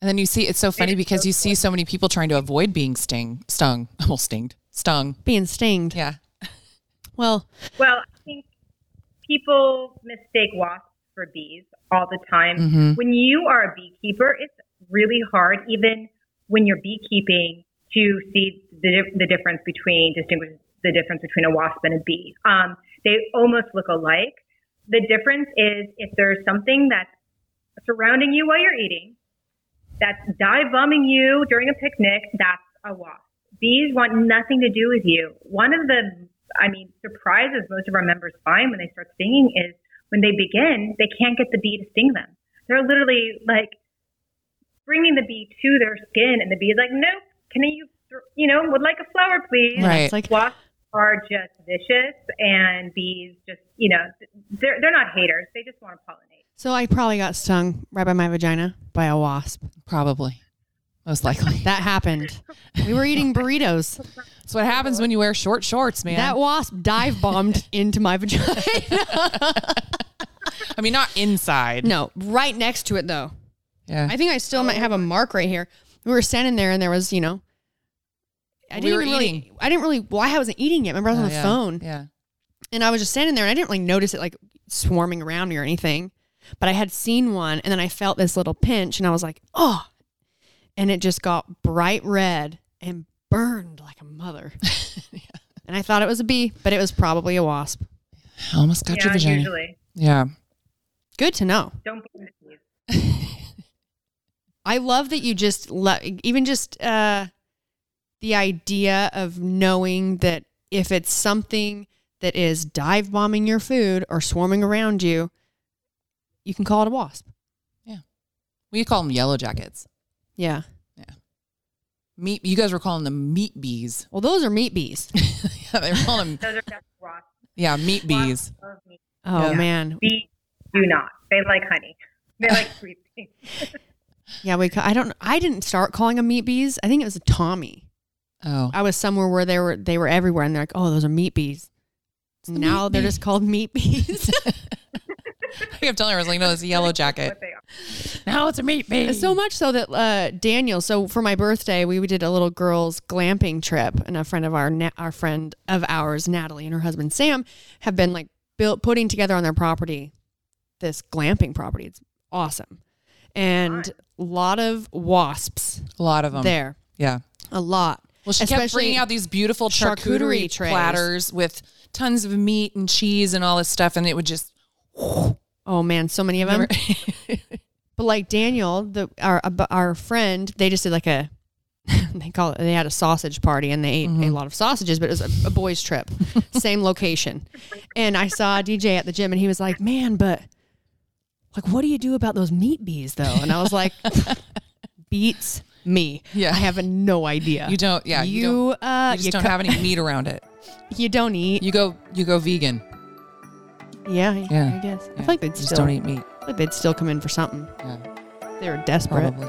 And then you see, it's so funny is because so you see so many people trying to avoid being sting, stung, *laughs* almost stinged, stung. being stinged Yeah. *laughs* well Well, I think people mistake wasps for bees all the time. Mhm. When you are a beekeeper, it's really hard, even when you're beekeeping, to see the, the difference between, distinguish the difference between a wasp and a bee. Um, they almost look alike. The difference is if there's something that's surrounding you while you're eating, that's dive bombing you during a picnic, that's a wasp. Bees want nothing to do with you. One of the, I mean, surprises most of our members find when they start stinging is when they begin, they can't get the bee to sting them. They're literally like bringing the bee to their skin, and the bee is like, nope, can you, you know, would like a flower, please? Right. it's like Wasps are just vicious, and bees just, you know, they're, they're not haters. They just want to pollinate. so i probably got stung right by my vagina by a wasp Probably. Most likely. that happened we were eating burritos That's what happens when you wear short shorts, man. That wasp dive bombed *laughs* into my vagina. I mean, not inside. no, right next to it though. Yeah. I think I still might have a mark right here. We were standing there and there was, you know, I didn't were even really, eating. I didn't really, well, I wasn't eating yet. Remember, I was Oh, on the yeah. phone Yeah. and I was just standing there and I didn't really notice it like swarming around me or anything, but I had seen one and then I felt this little pinch and I was like, oh, and it just got bright red and burned like a mother. *laughs* And I thought it was a bee, but it was probably a wasp. I Almost got your yeah, vagina. usually. Yeah. Good to know. Don't blame the bees. *laughs* I love that you just let even just uh, the idea of knowing that if it's something that is dive bombing your food or swarming around you, you can call it a wasp. Yeah, we call them yellow jackets. Yeah. Yeah. Meat. You guys were calling them meat bees. Well, those are meat bees. *laughs* yeah, they were calling them. Those are just wasps. Yeah, meat bees. Love meat. Oh Yeah. man. Bees do not. They like honey. They like *laughs* sweet things. *laughs* Yeah, we. I don't. I didn't start calling them meat bees. I think it was a Tommy. Oh, I was somewhere where they were. They were everywhere, and they're like, "Oh, those are meat bees." the now meat they're bee. just called meat *laughs* bees. *laughs* I kept telling her, I was like, no, it's a yellow *laughs* jacket. What they are. Now it's a meat bee. So much so that uh, Daniel. So for my birthday, we did a little girls glamping trip, and a friend of our Na- our friend of ours, Natalie, and her husband Sam, have been like built putting together on their property this glamping property. It's awesome, and a lot of wasps a lot of them. there, Yeah. a lot. Well, she kept bringing out these beautiful charcuterie charcuterie, trays. platters with tons of meat and cheese and all this stuff, and it would just *laughs* Oh man, so many of them. *laughs* but like Daniel, the our our friend, they just did like a *laughs* they call it they had a sausage party and they ate a mm-hmm. lot of sausages, but it was a, a boys trip, same location. And I saw DJ at the gym and he was like, "Man, but like, what do you do about those meat bees though?" And I was like, *laughs* "Beats me. Yeah. I have no idea. you don't. Yeah, you, you, don't. uh, You just don't co- have any meat around it. *laughs* You don't eat. You go. You go vegan. yeah, Yeah. I guess. I Yeah. feel like they'd You still don't eat meat. I like they'd still come in for something. Yeah, They were desperate. probably.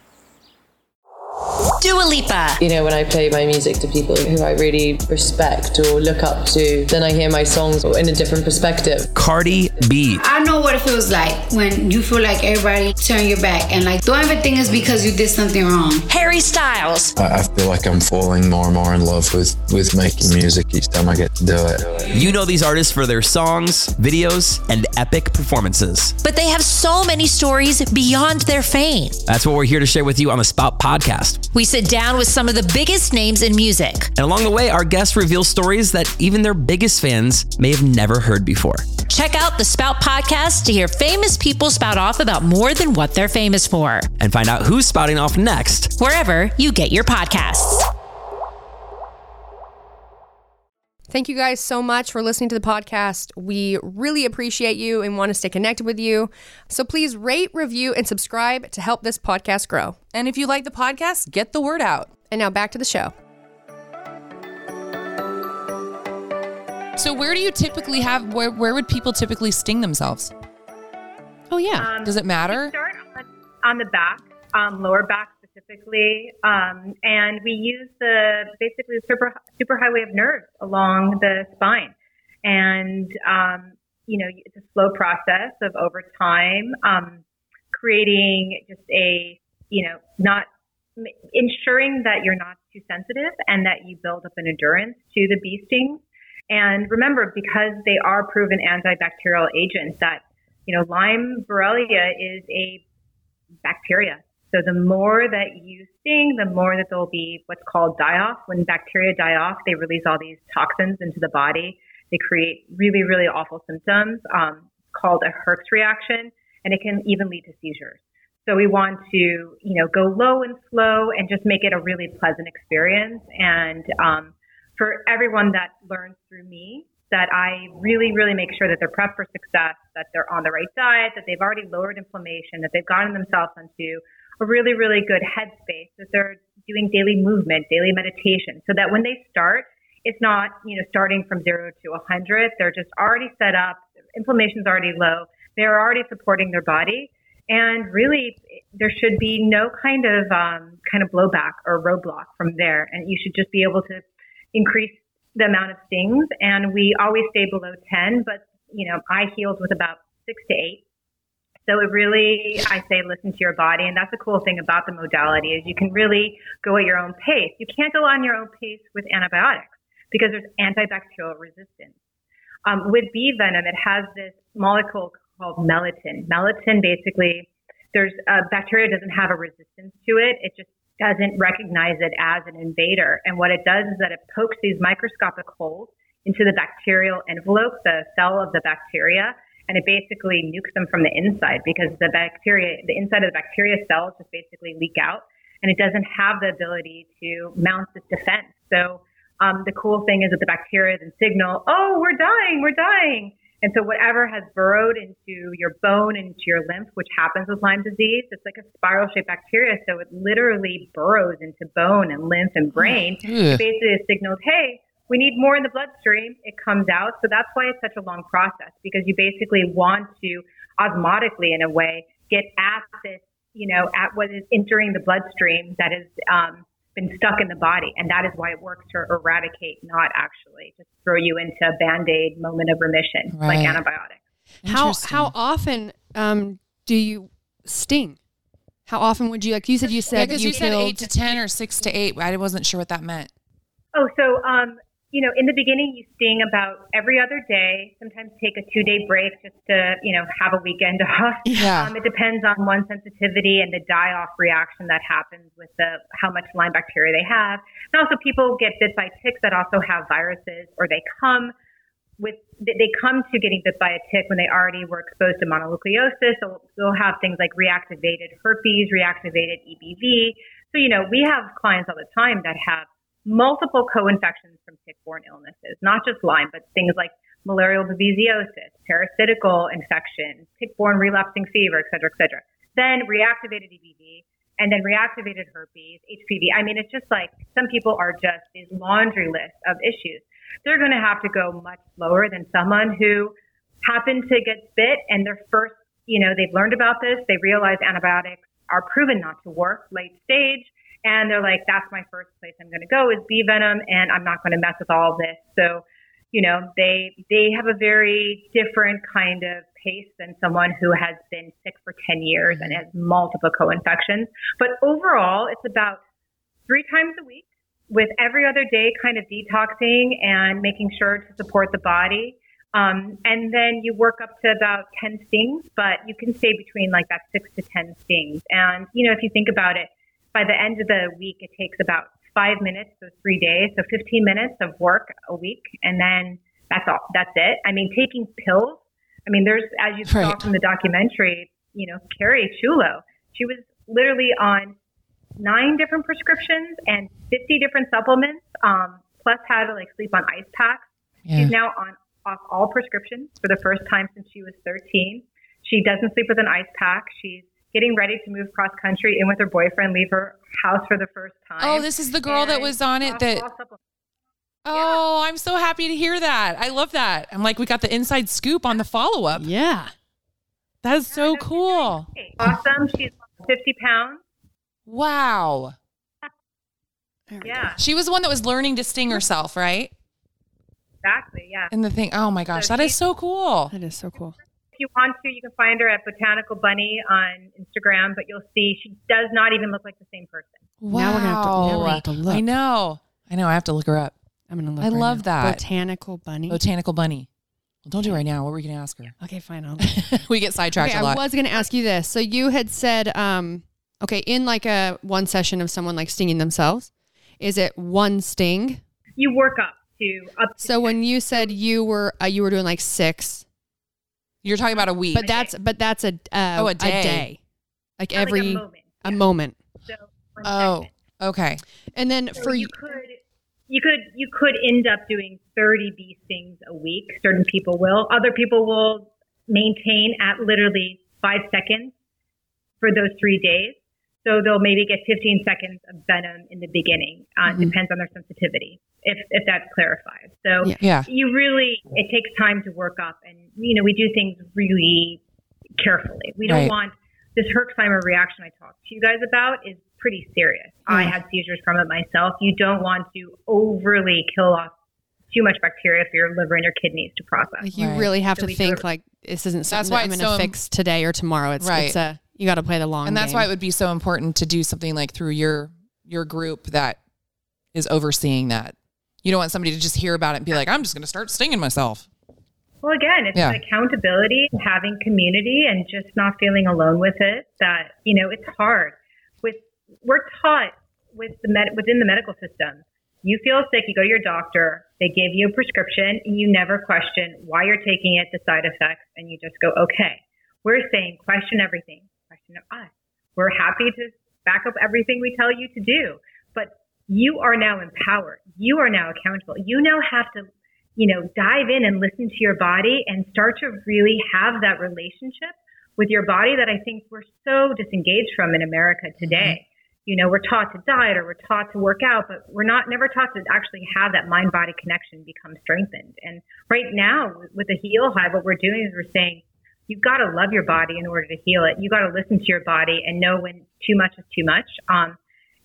Dua Lipa. You know, when I play my music to people who I really respect or look up to, then I hear my songs in a different perspective. Cardi B. I know what it feels like when you feel like everybody turn your back and like don't ever think it's because you did something wrong. Harry Styles. I I feel like I'm falling more and more in love with, with making music each time I get to do it. You know these artists for their songs, videos, and epic performances. But they have so many stories beyond their fame. That's what we're here to share with you on the Spout podcast. We sit down with some of the biggest names in music. And along the way, our guests reveal stories that even their biggest fans may have never heard before. Check out the Spout podcast to hear famous people spout off about more than what they're famous for. And find out who's spouting off next. Wherever you get your podcasts. Thank you guys so much for listening to the podcast. We really appreciate you and want to stay connected with you. So please rate, review, and subscribe to help this podcast grow. And if you like the podcast, get the word out. And now back to the show. So where do you typically have where where would people typically sting themselves? Oh yeah. Um, Does it matter? Start on, on the back, um, lower back specifically, um, and we use the basically the super super highway of nerves along the spine, and um, you know it's a slow process of over time um, creating just a you know not ensuring that you're not too sensitive and that you build up an endurance to the bee stings. And remember, because they are proven antibacterial agents, that you know Lyme Borrelia is a bacteria. So the more that you sting, the more that there'll be what's called die off. When bacteria die off, they release all these toxins into the body. They create really, really awful symptoms um, called a Herx reaction, and it can even lead to seizures. So we want to, you know, go low and slow and just make it a really pleasant experience. And um, for everyone that learns through me, that I really, really make sure that they're prepped for success, that they're on the right diet, that they've already lowered inflammation, that they've gotten themselves into a really, really good headspace, that they're doing daily movement, daily meditation, so that when they start, it's not, you know, starting from zero to a 100. They're just already set up. Inflammation's already low. They're already supporting their body. And really, there should be no kind of um, kind of blowback or roadblock from there. And you should just be able to increase the amount of stings. And we always stay below 10, but you know, I healed with about six to eight. So it really, I say, listen to your body. And that's the cool thing about the modality is you can really go at your own pace. You can't go on your own pace with antibiotics because there's antibacterial resistance. Um, with bee venom, it has this molecule called melittin. Melittin basically, there's uh, bacteria doesn't have a resistance to it. It just doesn't recognize it as an invader. And what it does is that it pokes these microscopic holes into the bacterial envelope, the cell of the bacteria, and it basically nukes them from the inside because the bacteria, the inside of the bacteria cells just basically leak out and it doesn't have the ability to mount this defense. So um, the cool thing is that the bacteria then signal, oh, we're dying, we're dying. And so whatever has burrowed into your bone and into your lymph, which happens with Lyme disease, it's like a spiral shaped bacteria. So it literally burrows into bone and lymph and brain. It basically signals, hey, we need more in the bloodstream. It comes out. So that's why it's such a long process because you basically want to osmotically, in a way, get at this, you know, at what is entering the bloodstream that is um, been stuck in the body. And that is why it works to eradicate, not actually just throw you into a band aid moment of remission like antibiotics. How how often um, do you sting? How often would you like? You said you said because you, you, said killed- eight to ten or six to eight. I wasn't sure what that meant. Oh, so um, you know, in the beginning, you sting about every other day. Sometimes take a two-day break just to you know have a weekend *laughs* off. Yeah. Um, it depends on one sensitivity and the die-off reaction that happens with the how much Lyme bacteria they have. And also, people get bit by ticks that also have viruses, or they come with they they come to getting bit by a tick when they already were exposed to mononucleosis. So they'll have things like reactivated herpes, reactivated EBV. So you know, we have clients all the time that have multiple co-infections from tick-borne illnesses, not just Lyme, but things like malarial babesiosis, parasitical infections, tick-borne relapsing fever, et cetera, et cetera. Then reactivated EBV, and then reactivated herpes, HPV. I mean, it's just like some people are just this laundry list of issues. They're going to have to go much slower than someone who happened to get bit and their first, you know, they've learned about this. They realize antibiotics are proven not to work late stage. And they're like, that's my first place I'm going to go is bee venom and I'm not going to mess with all of this. So, you know, they, they have a very different kind of pace than someone who has been sick for 10 years and has multiple co-infections. But overall, it's about three times a week with every other day kind of detoxing and making sure to support the body. Um, and then you work up to about 10 stings, but you can stay between like that six to 10 stings. And, you know, if you think about it, by the end of the week, it takes about five minutes, so three days, so 15 minutes of work a week. And then that's all, that's it. I mean, taking pills. I mean, there's, as you saw from the documentary, you know, Carrie Chulo, she was literally on nine different prescriptions and 50 different supplements, um, plus had to like sleep on ice packs. Yeah. She's now on off all prescriptions for the first time since she was 13. She doesn't sleep with an ice pack. She's getting ready to move cross country in with her boyfriend, leave her house for the first time. Oh, this is the girl that was on it that. all supplements. Oh, I'm so happy to hear that. I love that. I'm like, we got the inside scoop on the follow up. Yeah. That is so cool. Awesome. She's 50 pounds. Wow. Yeah, She was the one that was learning to sting herself, right? exactly. Yeah. And the thing, oh my gosh, So that is she- so cool. That is so cool. If you want to, you can find her at Botanical Bunny on Instagram, but you'll see she does not even look like the same person. Wow. Now we're gonna now we're gonna have to look. I know. I know. I have to look her up. I'm gonna look. I right love now. that. botanical bunny. Botanical bunny. Well, don't do it right now. What were you going to ask her? okay, fine. I'll *laughs* we get sidetracked okay, a lot. I was going to ask you this. So you had said, um, okay, in like a one session of someone like stinging themselves, is it one sting? You work up to up. To So when you said you were uh, you were doing like six, You're talking about a week. but that's but that's a uh, Oh, a day. like Like a every moment, a moment. so one oh, second. okay. And then So for you could you could you could end up doing 30 bee stings a week. Certain people will. Other people will maintain at literally five seconds for those three days. So they'll maybe get 15 seconds of venom in the beginning. Uh, Mhm. Depends on their sensitivity. If if that's clarified. So Yeah. Yeah. you really it takes time to work up, and you know we do things really carefully. We don't Right. want this Herxheimer reaction I talked to you guys about is pretty serious. I Mm. had seizures from it myself. You don't want to overly kill off too much bacteria for your liver and your kidneys to process. like you Right. really have So to think do- like this isn't something That's something why that I'm going to so fix today or tomorrow. It's Right. it's a you got to play the long and that's game. why it would be so important to do something like through your your group that is overseeing that. You don't want somebody to just hear about it and be like, I'm just going to start stinging myself. Well, again, it's Yeah. accountability, having community, and just not feeling alone with it. That you know, it's hard. With we're taught with the med- within the medical system You feel sick, you go to your doctor, they give you a prescription, and you never question why you're taking it, the side effects, and you just go, okay. We're saying question everything, question us. We're happy to back up everything we tell you to do, but you are now empowered. You are now accountable. You now have to, you know, dive in and listen to your body and start to really have that relationship with your body that I think we're so disengaged from in America mm-hmm. today. You know, we're taught to diet or we're taught to work out, but we're not never taught to actually have that mind body connection become strengthened. And right now with the heal hive, what we're doing is we're saying, you've got to love your body in order to heal it. You got to listen to your body and know when too much is too much. Um,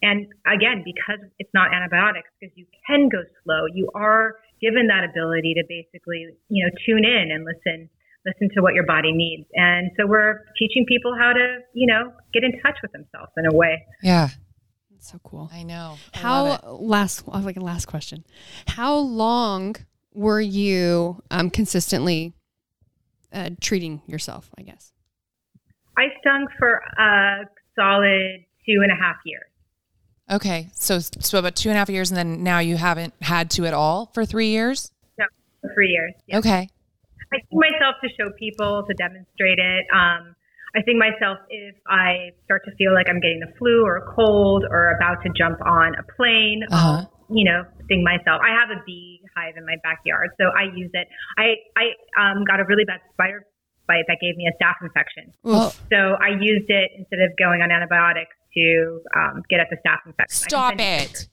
and again, because it's not antibiotics, because you can go slow, you are given that ability to basically, you know, tune in and listen, listen to what your body needs. And so we're teaching people how to, you know, get in touch with themselves in a way. Yeah. That's so cool. I know. I How last I have like a last question. How long were you um, consistently uh, treating yourself? I guess. I stung for a solid two and a half years. Okay. So, so about two and a half years, and then now you haven't had to at all for three years? No, for three years. yeah. Okay. I think myself to show people, to demonstrate it. Um, I think myself if I start to feel like I'm getting the flu or a cold or about to jump on a plane, Uh-huh. I'll, you know, sting myself. I have a bee hive in my backyard, so I use it. I I um, got a really bad spider bite that gave me a staph infection. Oof. So I used it instead of going on antibiotics to um, get at the staph infection. Stop it.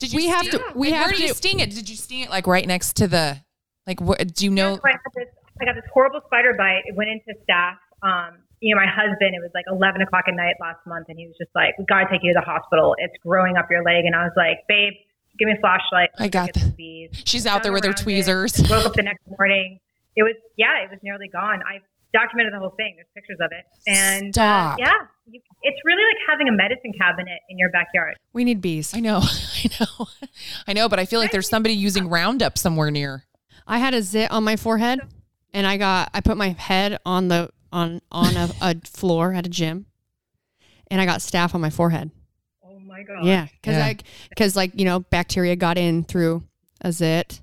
Did you We have sting- to- we Wait, have Where do you to- sting it? Did you sting it like right next to the, like, what, do you know? So I, had this, I got this horrible spider bite. It went into staph. Um, you know, my husband, it was like 11 o'clock at night last month, and he was just like, we got to take you to the hospital. It's growing up your leg. And I was like, babe, give me a flashlight. I got Get some bees. She's out there with her Around it. tweezers. Woke up the next morning. It was, yeah, it was nearly gone. I documented the whole thing. There's pictures of it. And Stop. Uh, yeah, you, it's really like having a medicine cabinet in your backyard. We need bees. I know. *laughs* I know. I know, but I feel like there's somebody using Roundup somewhere near. I had a zit on my forehead, and I got I put my head on the on on a, a *laughs* floor at a gym, and I got staph on my forehead. Oh my God. Yeah, because Yeah. I because like you know bacteria got in through a zit,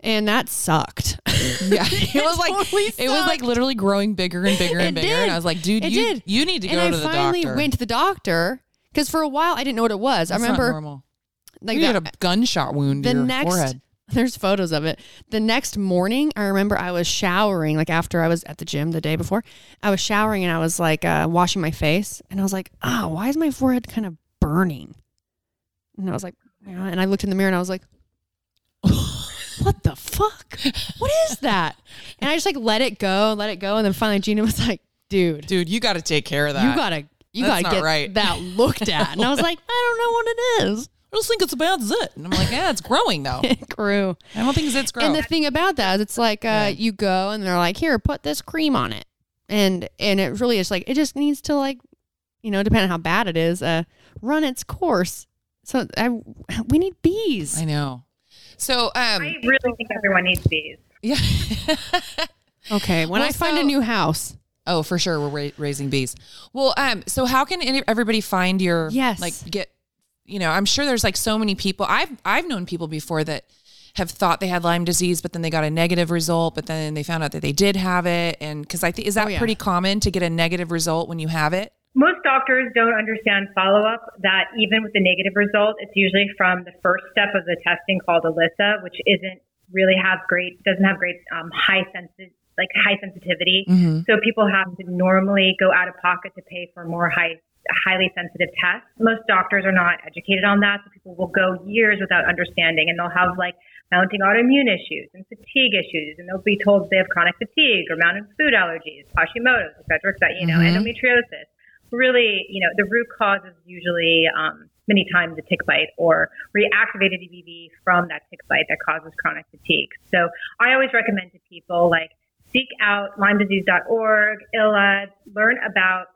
and that sucked. *laughs* Yeah, *laughs* it was like totally it was like literally growing bigger and bigger and It bigger. did. And I was like, dude, It you did. you need to and go I to the finally doctor. went to the doctor because for a while I didn't know what it was. I That's not remember normal. like you the, had a gunshot wound the to your next forehead. *laughs* there's photos of it. The next morning, I remember I was showering like after I was at the gym the day before. I was showering and I was like uh, washing my face, and I was like, "Ah, why is my forehead kind of burning?" And I was like, "Yeah," and I looked in the mirror and I was like, *laughs* "What the fuck? What is that?" And I just like let it go, let it go, and then finally Gina was like, "Dude, Dude, you got to take care of that. you gotta." You gotta get right. that looked at, and I was like, I don't know what it is. I just think it's a bad zit. And I'm like, yeah, it's growing though. *laughs* It grew. I don't think zits grow. And the thing about that is it's like uh, you go and they're like, here, put this cream on it. And and it really is like it just needs to like, you know, depending on how bad it is, uh, run its course. So I we need bees. I know. So um I really think everyone needs bees. yeah. *laughs* Okay, when Well, I find so- a new house, Oh, for sure, we're ra- raising bees. Well, um, so how can any, everybody find your Yes. like get? You know, I'm sure there's like so many people. I've I've known people before that have thought they had Lyme disease, but then they got a negative result, but then they found out that they did have it, and because I think is that Oh, yeah. pretty common to get a negative result when you have it? Most doctors don't understand follow up that even with the negative result, it's usually from the first step of the testing called ELISA, which isn't really have great, doesn't have great um, high sensitive, like high sensitivity. Mhm. So people have to normally go out of pocket to pay for more high, highly sensitive tests. Most doctors are not educated on that, so people will go years without understanding, and they'll have like mounting autoimmune issues and fatigue issues, and they'll be told they have chronic fatigue or mounting food allergies, Hashimoto's, et cetera, et cetera, you know, Mhm. endometriosis. Really, you know, the root cause is usually um, many times a tick bite or reactivated EBV from that tick bite that causes chronic fatigue. So I always recommend to people like seek out LymeDisease.org, ILA, learn about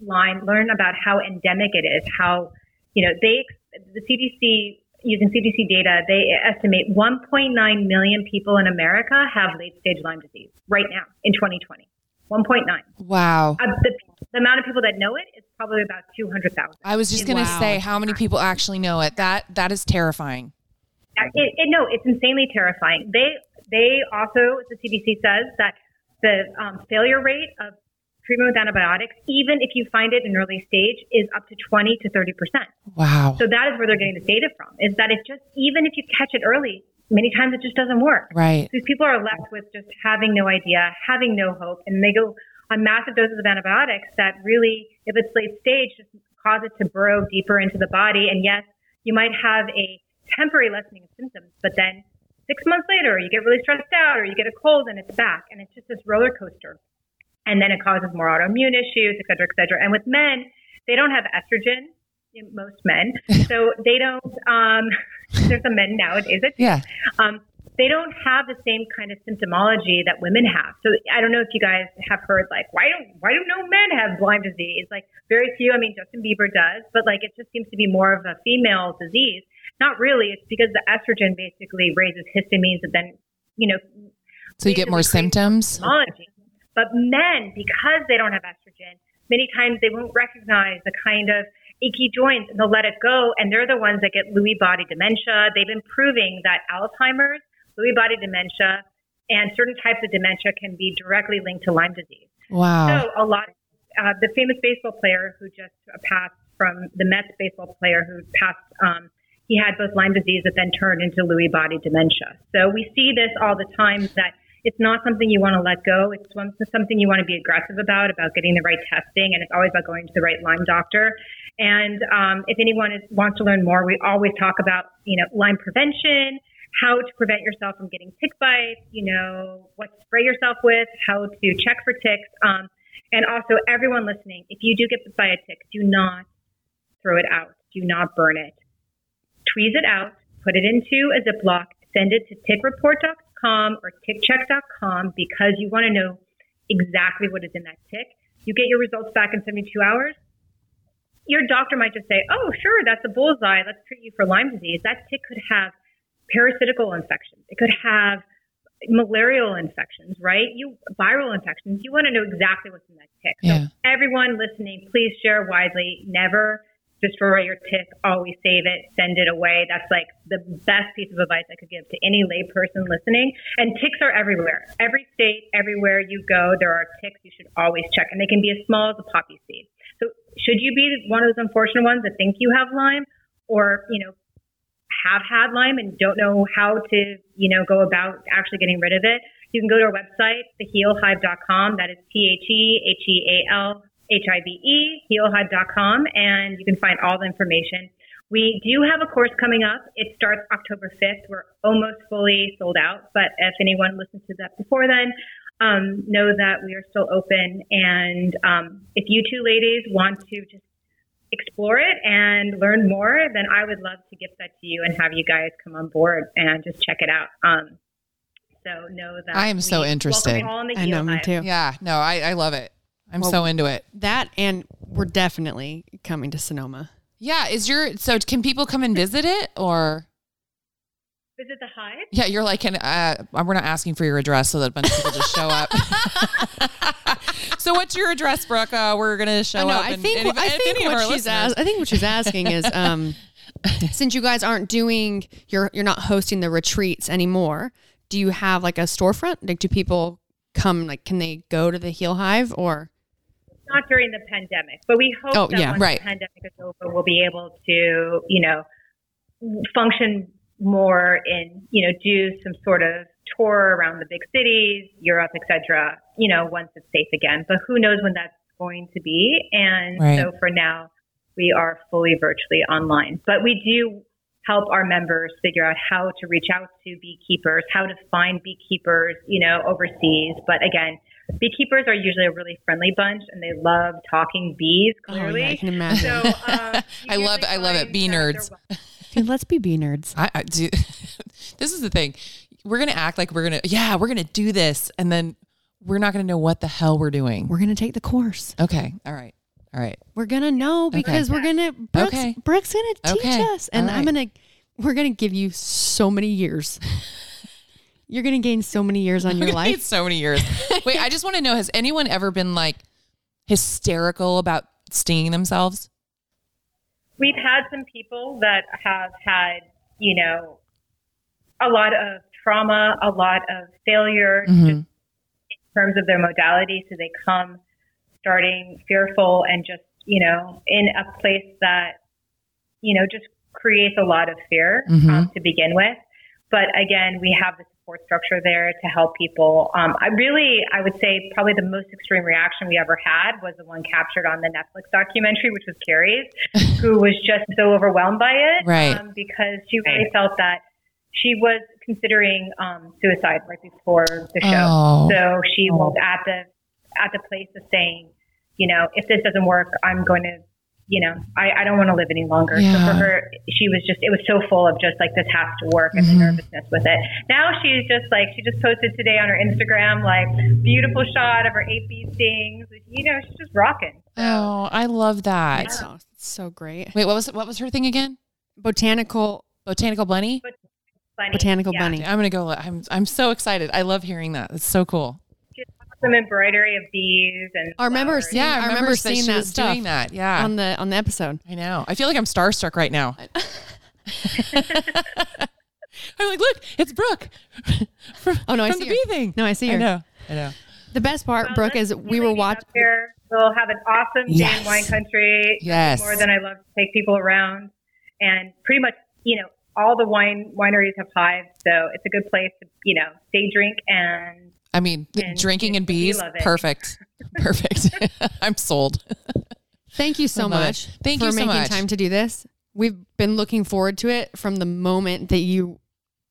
Lyme, learn about how endemic it is, how, you know, they, the CDC, using CDC data, they estimate 1.9 million people in America have late stage Lyme disease right now in 2020. 1.9. Wow. Uh, the The amount of people that know it is probably about 200,000. I was just gonna say how many people actually know it. That that is terrifying. It, it, no, it's insanely terrifying. They they also the CDC says that the um, failure rate of treatment with antibiotics, even if you find it in early stage, is up to 20 to 30 percent. Wow. So that is where they're getting this data from. Is that it just even if you catch it early, many times it just doesn't work. Right. These people are left with just having no idea, having no hope, and they go on massive doses of antibiotics that really, if it's late stage, just cause it to burrow deeper into the body. And yes, you might have a temporary lessening of symptoms, but then six months later, you get really stressed out or you get a cold and it's back. And it's just this roller coaster. And then it causes more autoimmune issues, et cetera, et cetera. And with men, they don't have estrogen, in most men. *laughs* So they don't, um, *laughs* there's some men nowadays that. Yeah. Um, they don't have the same kind of symptomology that women have. So I don't know if you guys have heard like why don't why do no men have Lyme disease? Like very few. I mean Justin Bieber does, but like it just seems to be more of a female disease. Not really. It's because the estrogen basically raises histamines and then you know So you get more symptoms. But men, because they don't have estrogen, many times they won't recognize the kind of achy joints and they'll let it go. And they're the ones that get Lewy body dementia. They've been proving that Alzheimer's, Lewy body dementia, and certain types of dementia can be directly linked to Lyme disease. Wow. So a lot, uh, the famous baseball player who just passed from the Mets baseball player who passed, um, he had both Lyme disease that then turned into Lewy body dementia. So we see this all the time that it's not something you want to let go. It's something you want to be aggressive about, about getting the right testing. And it's always about going to the right Lyme doctor. And um, if anyone is, wants to learn more, we always talk about, you know, Lyme prevention, how to prevent yourself from getting tick bites, you know, what to spray yourself with, how to check for ticks. Um, and also, everyone listening, if you do get bit by a tick, do not throw it out. Do not burn it. Tweeze it out, put it into a Ziploc, send it to tickreport.com or tickcheck.com because you want to know exactly what is in that tick. You get your results back in 72 hours. Your doctor might just say, oh, sure, that's a bullseye. Let's treat you for Lyme disease. That tick could have parasitical infections. It could have malarial infections, right? You viral infections. You want to know exactly what's in that tick. Yeah. So everyone listening, please share widely. Never destroy your tick. Always save it. Send it away. That's like the best piece of advice I could give to any layperson listening. And ticks are everywhere. Every state, everywhere you go, there are ticks. You should always check, and they can be as small as a poppy seed. So should you be one of those unfortunate ones that think you have Lyme, or you know have had Lyme and don't know how to, you know, go about actually getting rid of it, you can go to our website, thehealhive.com. That is T H E H E A L H I V E, healhive.com, and you can find all the information. We do have a course coming up. It starts October 5th. We're almost fully sold out, but if anyone listens to that before then, um, know that we are still open. And um, if you two ladies want to just explore it and learn more, then I would love to gift that to you and have you guys come on board and just check it out. Um, so know that I am so interested. welcome you all in I know, me Hive. too. Yeah. No, I, I love it. I'm Well, so into it. That and we're definitely coming to Sonoma. Yeah. Is your so can people come and visit it or? Visit the Hive. Yeah, you're like, can, uh, we're not asking for your address so that a bunch of people just show up. *laughs* so, what's your address, Brooke? Uh, we're gonna show I know. up. I and think. any- I if think any what she's listeners- as, I think what she's asking is, *laughs* um, since you guys aren't doing, you're you're not hosting the retreats anymore. Do you have like a storefront? Like, do people come? Like, can they go to the Heal Hive or? Not during the pandemic, but we hope Oh, that yeah, once right. the pandemic is over, we'll be able to, you know, function more in, you know, do some sort of tour around the big cities, Europe, et cetera, you know, once it's safe again. But who knows when that's going to be. And Right. so for now, we are fully virtually online. But we do help our members figure out how to reach out to beekeepers, how to find beekeepers, you know, overseas. But again, beekeepers are usually a really friendly bunch and they love talking bees, clearly. Oh, yeah, I can imagine. So, um, *laughs* I love. I love it. Bee nerds. Dude, let's be bee nerds. I, I do. *laughs* this is the thing. We're gonna act like we're gonna. Yeah, we're gonna do this, and then we're not gonna know what the hell we're doing. We're gonna take the course. Okay. All right. All right. We're gonna know because we're gonna. Brooke's, Okay. Brooke's gonna teach Okay. us, and All I'm gonna. We're gonna give you so many years. *laughs* You're gonna gain so many years on your It's life. so many years. *laughs* Wait, I just want to know: Has anyone ever been like, hysterical about stinging themselves? We've had some people that have had, you know, a lot of trauma, a lot of failure Mhm. just in terms of their modality. So they come starting fearful and just, you know, in a place that, you know, just creates a lot of fear um, Mhm. to begin with. But again, we have the support structure there to help people. Um, I really, I would say probably the most extreme reaction we ever had was the one captured on the Netflix documentary, which was Carrie's, *laughs* who was just so overwhelmed by it. Right. Um, because she really felt that she was considering um, suicide right before the show. Oh. So she was at the at the place of saying, you know, if this doesn't work, I'm going to, you know, I, I don't want to live any longer. So for her, she was just, it was so full of just like, this has to work and Mhm. the nervousness with it. Now she's just like, she just posted today on her Instagram, like, beautiful shot of her eight bee stings. You know, she's just rocking. Oh, I love that. It's so, so great. Wait, what was what was her thing again? Botanical Botanical bunny. Funny. botanical Yeah. bunny. I'm gonna go. I'm I'm so excited. I love hearing that. It's so cool. Some embroidery of bees and I remember flowers. seeing, Yeah, I I remember remember that seeing that stuff doing that. Yeah. on the on the episode. I know. I feel like I'm starstruck right now. *laughs* I'm like, look, it's Brooke. *laughs* from, Oh no, I from see the her. bee thing. No, I see I her. know. I know. The best part, Well, Brooke, is we were ladies watching. We'll have an awesome day Yes. in wine country. Yes. More than I love to take people around, and pretty much, you know, all the wine wineries have hives, so it's a good place to, you know, day drink and I mean, And drinking and bees, perfect, *laughs* Perfect. *laughs* I'm sold. Thank you so I it. much. Thank for you so making much. time to do this. We've been looking forward to it from the moment that you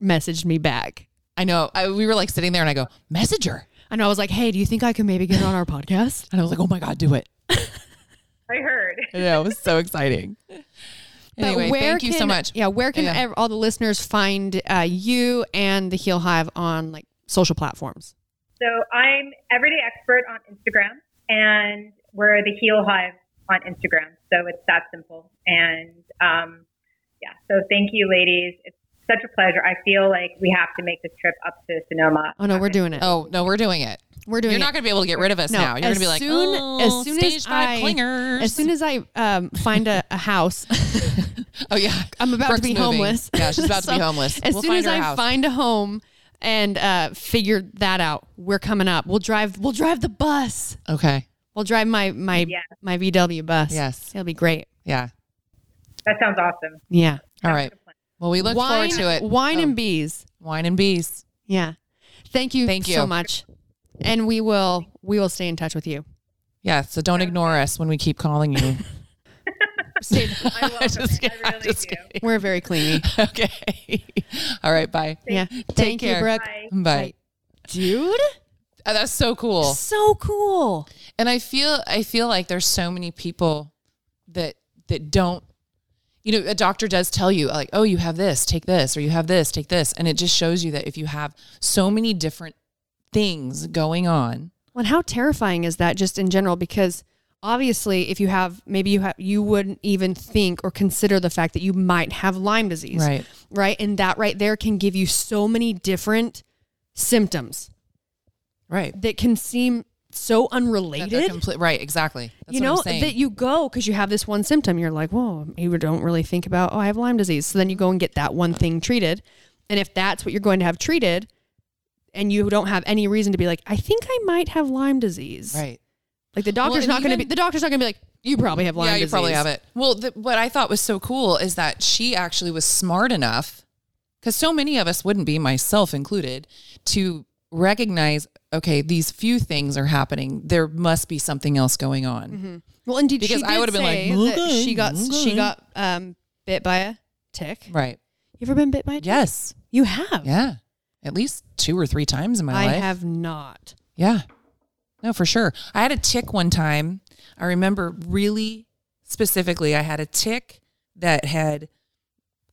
messaged me back. I know. I, we were like sitting there, and I go, messenger. I know. I was like, "Hey, do you think I could maybe get on our podcast?" And I was like, oh my god, do it. I heard. *laughs* yeah. It was so exciting. But Anyway, where thank you so much. Yeah, where can Yeah. all the listeners find uh, you and the Heal Hive on like social platforms? So I'm everyday expert on Instagram, and we're the Heal Hive on Instagram. So it's that simple. And um, yeah, so thank you, ladies. It's such a pleasure. I feel like we have to make this trip up to Sonoma. Oh no, we're doing it. Oh no, we're doing it. We're doing it. You're it. not going to be able to get rid of us No, now. You're going to be like, soon, oh, as soon stage as five I, clingers. as soon as I um, find a, a house, *laughs* oh yeah, I'm about Brooke's to be moving. homeless. Yeah, she's about to be *laughs* homeless. As We'll soon find as her a I house. find a home and uh, figure that out, we're coming up. We'll drive. We'll drive the bus. Okay. We'll drive my my Yeah. my VW bus. Yes. it'll be great. Yeah. That sounds awesome. Yeah, All right. Well, we look wine, forward to it. Wine Oh, and bees. wine and bees. Yeah. Thank you. Thank you. so much. And we will we will stay in touch with you. Yeah. So don't ignore us when we keep calling you. *laughs* Stay, I *laughs* love Just it. kidding. I I'm really just do. kidding. we're very clingy. *laughs* Okay. All right. Bye. yeah. Take Thank you, care. Brooke. Bye. Bye. Dude, Oh, that's so cool. so cool. And I feel I feel like there's so many people that that don't you know, a doctor does tell you like, "Oh, you have this, take this, or you have this, take this." And it just shows you that if you have so many different things going on, Well, and how terrifying is that just in general? Because obviously, if you have, maybe you have, you wouldn't even think or consider the fact that you might have Lyme disease. Right. Right. And that right there can give you so many different symptoms right? that can seem so unrelated. right, exactly. That's you what know, I'm saying. that you go because you have this one symptom. You're like, whoa, you don't really think about, oh, I have Lyme disease. So then you go and get that one thing treated. And if that's what you're going to have treated, and you don't have any reason to be like, I think I might have Lyme disease. right. Like the doctor's and not going to be, the doctor's not going to be like, you probably have Lyme yeah, disease. you probably have it. Well, the, what I thought was so cool is that she actually was smart enough, because so many of us wouldn't be, myself included, to recognize, okay, these few things are happening. There must be something else going on. Mm-hmm. Well, and did Because I would've been like, okay, she got she got um, bit by a tick. Right. You ever been bit by a tick? Yes. You have. Yeah. At least two or three times in my I life. I have not. Yeah. No, for sure. I had a tick one time. I remember really specifically, I had a tick that had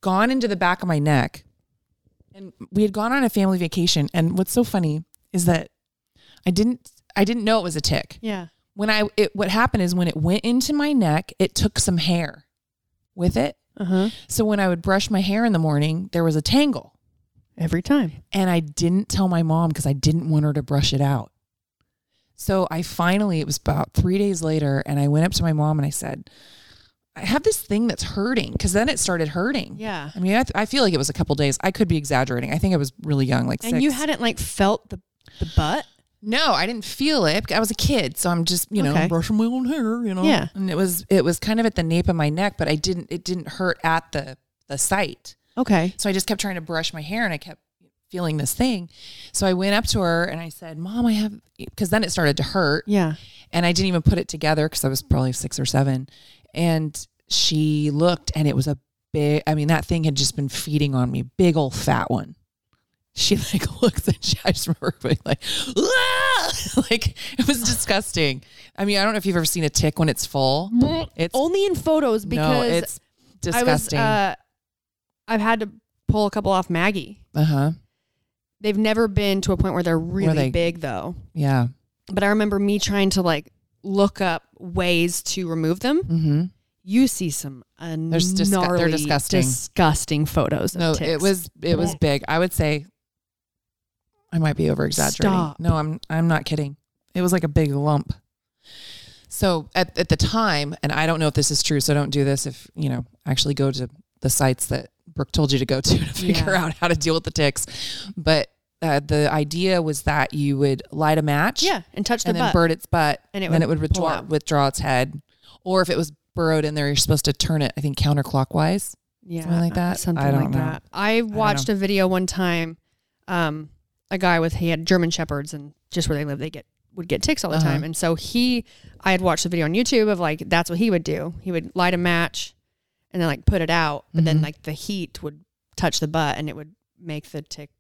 gone into the back of my neck. And we had gone on a family vacation. And what's so funny is that I didn't I didn't know it was a tick. Yeah. When I it what happened is when it went into my neck, it took some hair with it. Uh huh. So when I would brush my hair in the morning, there was a tangle. Every time. And I didn't tell my mom because I didn't want her to brush it out. So I finally, it was about three days later, and I went up to my mom and I said, I have this thing that's hurting because then it started hurting. Yeah. I mean, I, I feel like it was a couple days. I could be exaggerating. I think I was really young, like And six. you hadn't like felt the the butt. No, I didn't feel it. I was a kid, so I'm just you know Okay. brushing my own hair, you know. Yeah. and it was it was kind of at the nape of my neck, but I didn't. It didn't hurt at the the site. Okay. So I just kept trying to brush my hair, and I kept feeling this thing. So I went up to her and I said, "Mom, I have," because then it started to hurt. Yeah. And I didn't even put it together because I was probably six or seven. And she looked, and it was a big. I mean, that thing had just been feeding on me, big old fat one. She *laughs* like looks and she, I just remember being like, "Ah!" *laughs* like it was disgusting. I mean, I don't know if you've ever seen a tick when it's full. It's Only in photos no, because it's I was, disgusting. uh, I've had to pull a couple off Maggie. Uh huh. They've never been to a point where they're really they- big though. Yeah. But I remember me trying to like look up ways to remove them. Mm-hmm. You see some uh, They're s- disgu- they're gnarly, disgusting. disgusting photos. Of No, ticks. it was it was big. I would say I might be over exaggerating. No, I'm I'm not kidding. It was like a big lump. So at at the time, and I don't know if this is true, so don't do this if, you know, actually go to the sites that Brooke told you to go to *laughs* to figure Yeah. out how to deal with the ticks. But uh, the idea was that you would light a match, Yeah, and touch the and then butt. burn its butt, And it then would it would withdraw, out. withdraw its head, or if it was burrowed in there, you're supposed to turn it. I think counterclockwise. yeah, something like that. Something I don't like know. that. I watched a video one time. Um, a guy with he had German shepherds, and just where they live, they get would get ticks all the Uh-huh. time. And so he, I had watched a video on YouTube of like that's what he would do. He would light a match, and then like put it out, but then Mhm. like the heat would touch the butt, and it would make the tick.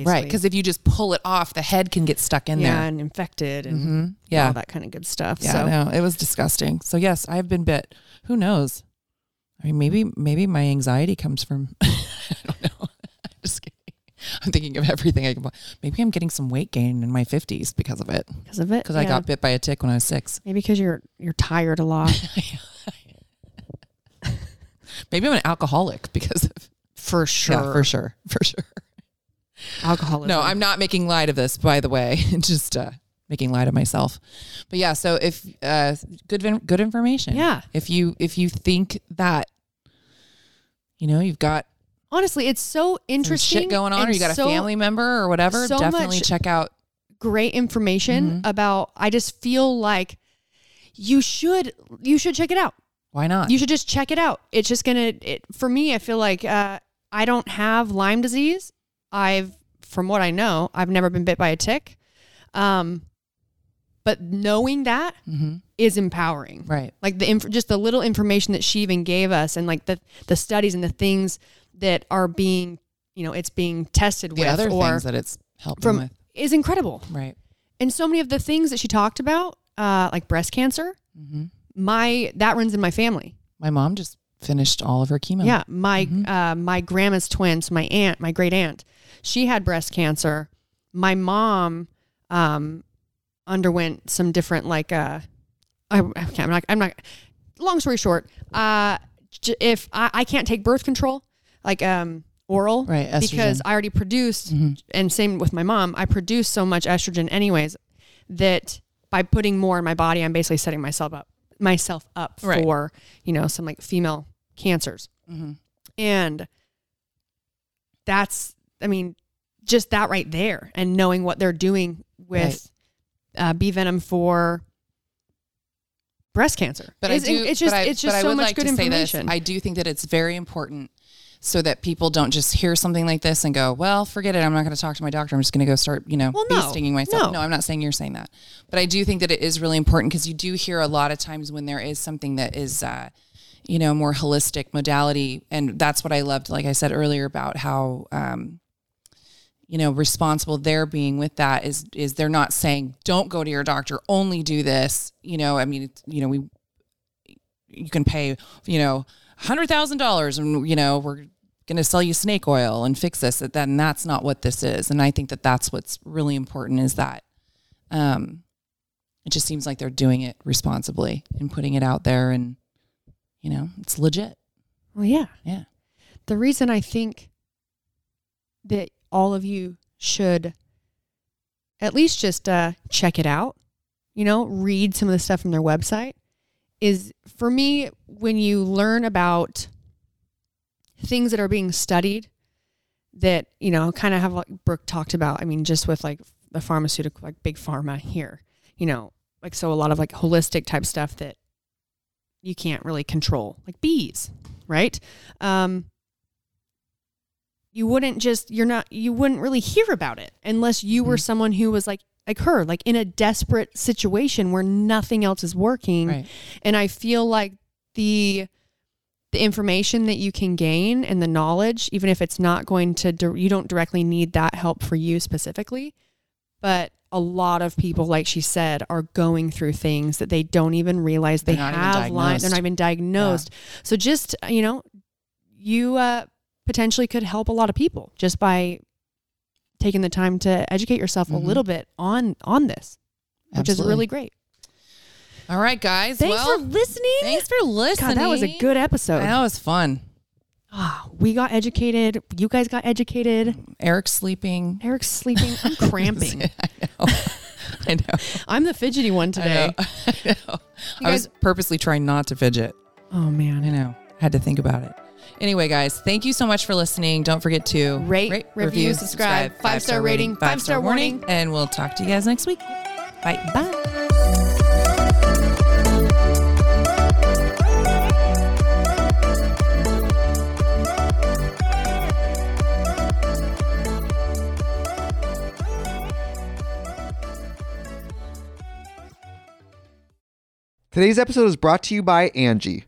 Right, because if you just pull it off, the head can get stuck in yeah, there. and infected and Mhm. Yeah. all that kind of good stuff. Yeah, so no, it was disgusting. So yes, I've been bit. Who knows? I mean, maybe maybe my anxiety comes from. *laughs* I don't know. *laughs* I'm just kidding. I'm thinking of everything I can. Maybe I'm getting some weight gain in my 50s because of it. because of it, Because I got bit by a tick when I was six. maybe because you're you're tired a lot. *laughs* Maybe I'm an alcoholic because of. for *laughs* sure, Yeah, for sure, *laughs* for sure. Alcoholism. No, I'm not making light of this, by the way. *laughs* Just uh, making light of myself. But yeah, so if uh, good good information. Yeah. If you if you think that, you know, you've got Honestly, it's so interesting. shit going on, or you got a family member or whatever, so definitely check out. Great information Mhm. about. I just feel like you should you should check it out. Why not? You should just check it out. It's just gonna. It, for me, I feel like uh, I don't have Lyme disease. I've, from what I know, I've never been bit by a tick. Um, but knowing that is Mhm. empowering. Right. Like the inf- just the little information that she even gave us, and like the the studies and the things that are being, you know, it's being tested The with, other or things that it's helping from with. is incredible. Right. And so many of the things that she talked about, uh, like breast cancer, hmm my that runs in my family. My mom just finished all of her chemo. Yeah, my Mm-hmm. uh, my grandma's twins, my aunt, my great aunt, she had breast cancer. My mom um, underwent some different like uh, I, okay, I'm not I'm not. Long story short, uh, if I, I can't take birth control, like um oral, Right, because. I already produced, Mhm. and same with my mom, I produce so much estrogen anyways that by putting more in my body, I'm basically setting myself up myself up Right. for you know some like female cancers. Mhm. And that's, I mean, just that right there, and knowing what they're doing with uh, bee venom for breast cancer. But it's, I do. it's just, I, it's just so much like good to say this. information. I do think that it's very important so that people don't just hear something like this and go, "Well, forget it. I'm not going to talk to my doctor. I'm just going to go start, you know, Well, bee no. stinging myself." No. I'm not saying you're saying that, but I do think that it is really important because you do hear a lot of times when there is something that is. Uh, you know, more holistic modality. And that's what I loved, like I said earlier, about how, um, you know, responsible they're being with that is, is they're not saying, don't go to your doctor, only do this. You know, I mean, you know, we, you can pay, you know, hundred thousand dollars and, you know, we're going to sell you snake oil and fix this. That then that's not what this is. And I think that that's what's really important is that, um, it just seems like they're doing it responsibly and putting it out there and, you know, it's legit. well, yeah. Yeah. The reason I think that all of you should at least just uh, check it out you know, read some of the stuff from their website is for me when you learn about things that are being studied that, you know, kind of have like Brooke talked about. I mean, just with like the pharmaceutical, like big pharma here, you know, like so a lot of like holistic type stuff that you can't really control, like bees, right? Um, you wouldn't just you're not you wouldn't really hear about it unless you were someone who was like like her like in a desperate situation where nothing else is working. Right. and i feel like the the information that you can gain and the knowledge even if it's not going to you don't directly need that help for you specifically but a lot of people like she said are going through things that they don't even realize they They're have lyme they're not even diagnosed. So just you know you uh potentially could help a lot of people just by taking the time to educate yourself Mhm. a little bit on on this, which is really great. All right, guys. Thanks well, for listening. Thanks for listening. God, that was a good episode. That was fun. Ah, we got educated. You guys got educated. Eric's sleeping. Eric's sleeping. I'm *laughs* cramping. *laughs* I know. I know. *laughs* I'm the fidgety one today. I know. I, know. I was purposely trying not to fidget. Oh man. I know. Had to think about it. Anyway, guys, thank you so much for listening. Don't forget to Rate, review, subscribe, five-star rating, five-star warning. and we'll talk to you guys next week. Bye. Bye. Today's episode is brought to you by Angie.